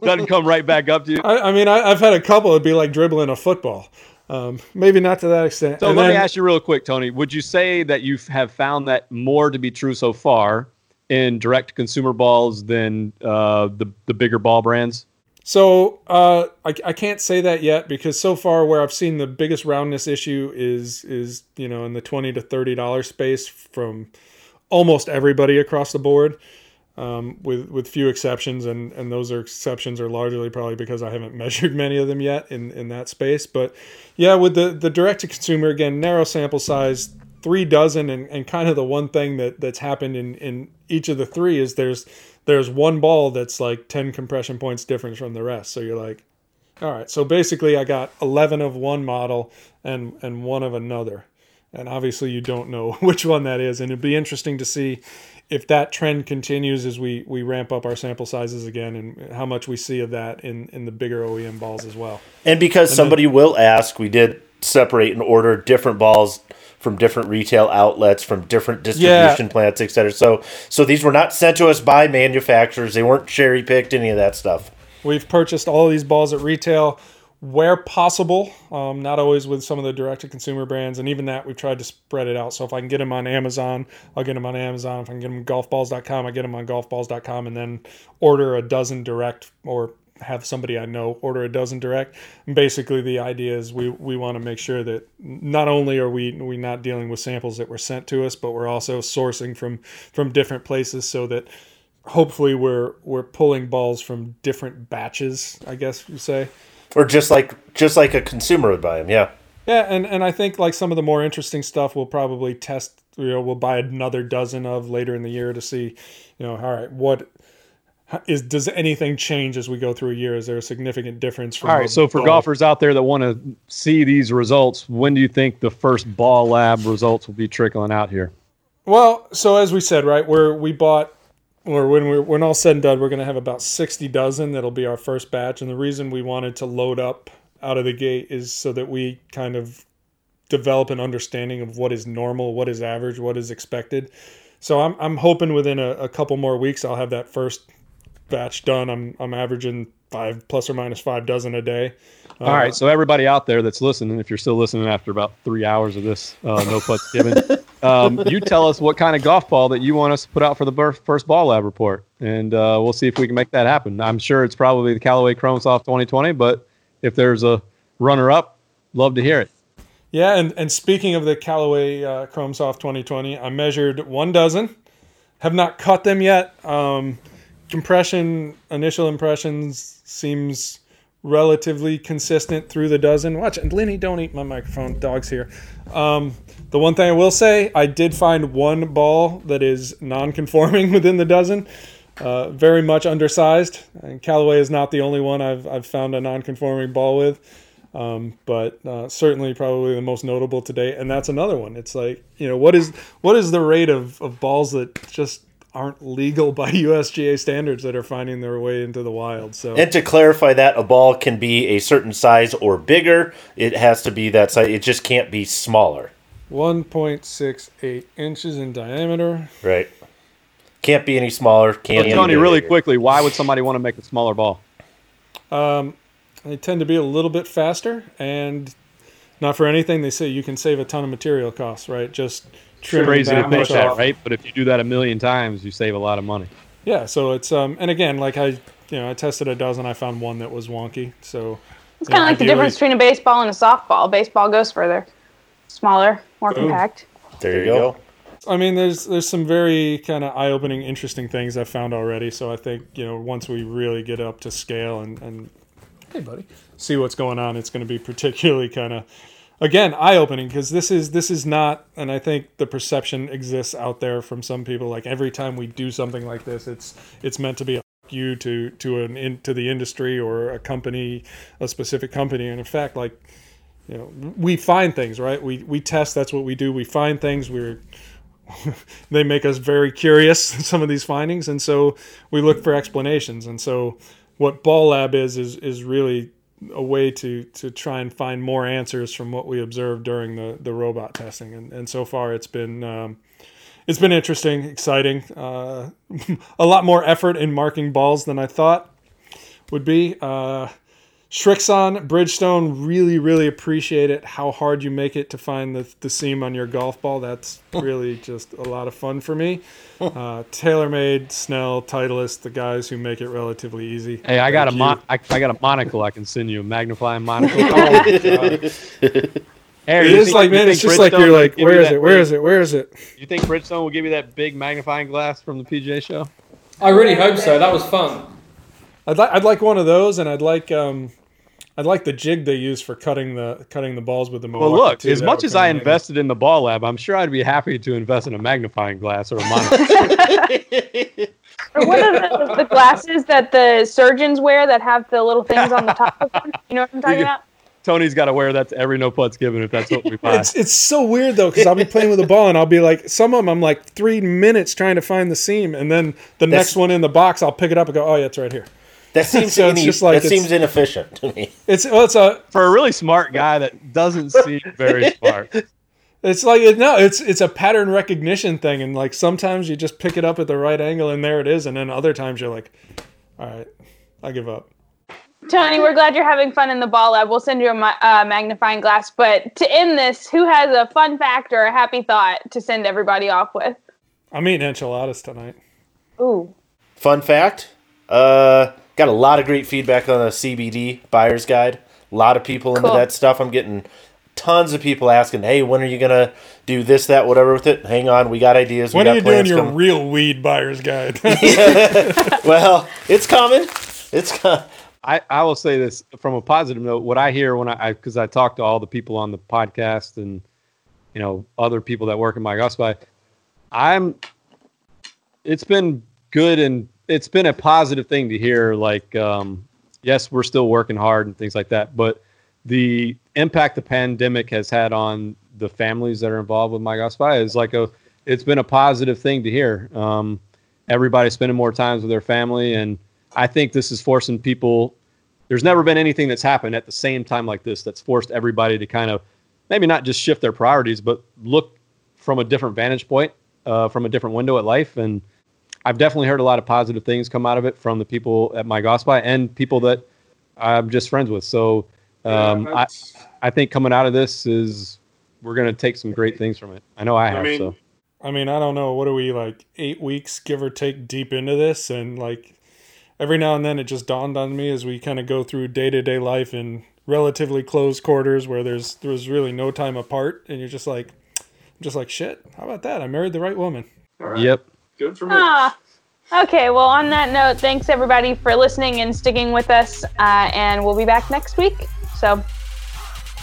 Speaker 3: doesn't come right back up to you.
Speaker 6: I, I mean, I, have had a couple. It'd be like dribbling a football. Um, maybe not to that extent.
Speaker 3: So and let then, me ask you real quick, Tony. Would you say that you have found that more to be true so far in direct consumer balls than uh, the the bigger ball brands?
Speaker 6: So uh, I, I can't say that yet because so far where I've seen the biggest roundness issue is is you know in the twenty to thirty dollar space from almost everybody across the board, um, with with few exceptions, and and those are exceptions are largely probably because I haven't measured many of them yet in in that space. But yeah, with the the direct to consumer again, narrow sample size, three dozen, and, and kind of the one thing that that's happened in in each of the three is there's there's one ball that's like 10 compression points different from the rest. So you're like, all right. So basically, I got 11 of one model and and one of another, and obviously you don't know which one that is, and it'd be interesting to see if that trend continues as we we ramp up our sample sizes again, and how much we see of that in in the bigger OEM balls as well.
Speaker 5: And because and somebody then, will ask, we did separate and order different balls from different retail outlets, from different distribution yeah. plants, etc. So, so these were not sent to us by manufacturers. They weren't cherry picked, any of that stuff.
Speaker 6: We've purchased all of these balls at retail where possible, um, not always with some of the direct to consumer brands. And even that, we've tried to spread it out. So if I can get them on Amazon, I'll get them on Amazon. If I can get them on golfballs.com, I get them on golfballs.com and then order a dozen direct or have somebody I know order a dozen direct. And basically, the idea is we, we want to make sure that not only are we we not dealing with samples that were sent to us, but we're also sourcing from from different places so that hopefully we're we're pulling balls from different batches. I guess you say,
Speaker 5: or just like just like a consumer would buy them. Yeah.
Speaker 6: Yeah, and, and I think like some of the more interesting stuff we'll probably test. You know, we'll buy another dozen of later in the year to see, you know, all right, what is does anything change as we go through a year? Is there a significant difference?
Speaker 3: From All right. So for ball? golfers out there that want to see these results, when do you think the first ball lab results will be trickling out here?
Speaker 6: Well, so as we said, right, where we bought, or when we're when all said and done, we're going to have about sixty dozen. That'll be our first batch, and the reason we wanted to load up out of the gate is so that we kind of develop an understanding of what is normal, what is average, what is expected. So I'm I'm hoping within a, a couple more weeks I'll have that first batch done. I'm I'm averaging five plus or minus five dozen a day.
Speaker 3: Uh, All right, so everybody out there that's listening, if you're still listening after about three hours of this, uh, no putts given, um, you tell us what kind of golf ball that you want us to put out for the first ball lab report, and uh, we'll see if we can make that happen. I'm sure it's probably the Callaway Chrome Soft 2020, but if there's a runner-up, love to hear it.
Speaker 6: Yeah, and, and speaking of the Callaway uh, Chrome Soft 2020, I measured one dozen, have not cut them yet. Um, compression, initial impressions seems relatively consistent through the dozen. Watch, and Lenny, don't eat my microphone. Dog's here. Um, the one thing I will say, I did find one ball that is non-conforming within the dozen. Uh, very much undersized. And Callaway is not the only one I've, I've found a non-conforming ball with. Um, but uh, certainly probably the most notable today. And that's another one. It's like, you know, what is what is the rate of, of balls that just aren't legal by USGA standards that are finding their way into the wild. So
Speaker 5: And to clarify that, a ball can be a certain size or bigger. It has to be that size. It just can't be smaller.
Speaker 6: 1.68 inches in diameter.
Speaker 5: Right. Can't be any smaller. Can't be
Speaker 3: Tony,
Speaker 5: any
Speaker 3: really
Speaker 5: bigger.
Speaker 3: quickly, why would somebody want to make a smaller ball?
Speaker 6: Um, they tend to be a little bit faster, and not for anything, they say you can save a ton of material costs, right? Just trim
Speaker 3: Crazy to
Speaker 6: that
Speaker 3: think
Speaker 6: much
Speaker 3: that,
Speaker 6: off.
Speaker 3: right? But if you do that a million times, you save a lot of money.
Speaker 6: Yeah, so it's um, and again, like I, you know, I tested a dozen, I found one that was wonky. So
Speaker 1: It's kind of like the difference between a baseball and a softball. Baseball goes further, smaller, more compact.
Speaker 5: There you go.
Speaker 6: I mean, there's there's some very kind of eye-opening, interesting things I've found already. So I think you know once we really get up to scale and and hey, buddy, see what's going on, it's going to be particularly kind of again eye-opening because this is this is not, and I think the perception exists out there from some people. Like every time we do something like this, it's it's meant to be a you to to an in, to the industry or a company, a specific company, and in fact, like you know, we find things right. We we test. That's what we do. We find things. We're they make us very curious some of these findings and so we look for explanations and so what ball lab is is is really a way to to try and find more answers from what we observed during the the robot testing. And and so far it's been um, it's been interesting exciting. Uh, a lot more effort in marking balls than I thought would be. Uh, Srixon, Bridgestone, really, really appreciate it. How hard you make it to find the, the seam on your golf ball. That's really just a lot of fun for me. Uh, TaylorMade, Snell, Titleist, the guys who make it relatively easy.
Speaker 3: Hey, I got a mon- I, I got a monocle I can send you, a magnifying monocle. Hey,
Speaker 6: It
Speaker 3: you
Speaker 6: is
Speaker 3: think-
Speaker 6: like, man, it's just like
Speaker 3: Bridgestone
Speaker 6: you're like,
Speaker 3: give
Speaker 6: where
Speaker 3: you
Speaker 6: is it? Where
Speaker 3: big-
Speaker 6: is it? Where is it?
Speaker 3: You think Bridgestone will give you that big magnifying glass from the PGA show?
Speaker 4: I really hope so. That was fun.
Speaker 6: I'd like I'd like one of those, and I'd like um, I'd like the jig they use for cutting the cutting the balls with the
Speaker 3: Well,
Speaker 6: Milwaukee
Speaker 3: look,
Speaker 6: too.
Speaker 3: as much as I
Speaker 6: kinda make it-
Speaker 3: invested in the ball lab, I'm sure I'd be happy to invest in a magnifying glass or a monocle.
Speaker 1: Or what are the, the glasses that the surgeons wear that have the little things on the top of them? You know what I'm talking about?
Speaker 3: Tony's got to wear that to every no putts given if that's what we buy.
Speaker 6: It's it's so weird though because I'll be playing with the ball and I'll be like some of them I'm like three minutes trying to find the seam and then the next one in the box I'll pick it up and go oh yeah it's right here.
Speaker 5: That seems
Speaker 6: So it's
Speaker 5: ine-
Speaker 6: just like
Speaker 5: that seems inefficient to me.
Speaker 6: It's well it's a
Speaker 3: For a really smart guy that doesn't seem very smart.
Speaker 6: it's like no it's it's a pattern recognition thing and like sometimes you just pick it up at the right angle and there it is and then other times you're like all right I give up.
Speaker 1: Tony, we're glad you're having fun in the ball lab. We'll send you a ma- uh, magnifying glass. But to end this, who has a fun fact or a happy thought to send everybody off with?
Speaker 6: I'm eating enchiladas tonight.
Speaker 1: Ooh.
Speaker 5: Fun fact: uh, got a lot of great feedback on the CBD buyer's guide. A lot of people into
Speaker 1: Cool.
Speaker 5: that stuff. I'm getting tons of people asking, "Hey, when are you gonna do this, that, whatever with it?" Hang on, we got ideas. We
Speaker 6: When
Speaker 5: got
Speaker 6: are you doing your
Speaker 5: coming.
Speaker 6: real weed buyer's guide?
Speaker 5: well, it's coming. It's coming.
Speaker 3: I, I will say this from a positive note. What I hear when I, because I, talk to all the people on the podcast and, you know, other people that work in MyGolfSpy, I'm, it's been good and it's been a positive thing to hear. Like, um, yes, we're still working hard and things like that, but the impact the pandemic has had on the families that are involved with MyGolfSpy is like a, it's been a positive thing to hear. Um, everybody's spending more times with their family and, I think this is forcing people. There's never been anything that's happened at the same time like this that's forced everybody to kind of maybe not just shift their priorities, but look from a different vantage point, uh, from a different window at life. And I've definitely heard a lot of positive things come out of it from the people at MyGolfSpy and people that I'm just friends with. So um, I, I think coming out of this is we're going to take some great things from it. I know I have.
Speaker 7: mean,
Speaker 3: so
Speaker 6: I mean, I don't know. What are we like eight weeks, give or take, deep into this? And like every now and then it just dawned on me as we kind of go through day to day life in relatively closed quarters where there's there's really no time apart. And you're just like, I'm just like, shit, how about that? I married the right woman.
Speaker 7: all right,
Speaker 3: yep.
Speaker 7: Good for me.
Speaker 1: Ah. Okay, well, on that note, thanks everybody for listening and sticking with us. Uh, and we'll be back next week. So,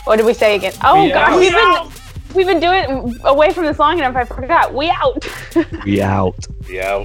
Speaker 1: what did we say again? Oh,
Speaker 4: We
Speaker 1: gosh, we've been, we've been doing it away from this long enough. I forgot. We out.
Speaker 3: We out.
Speaker 5: Yeah.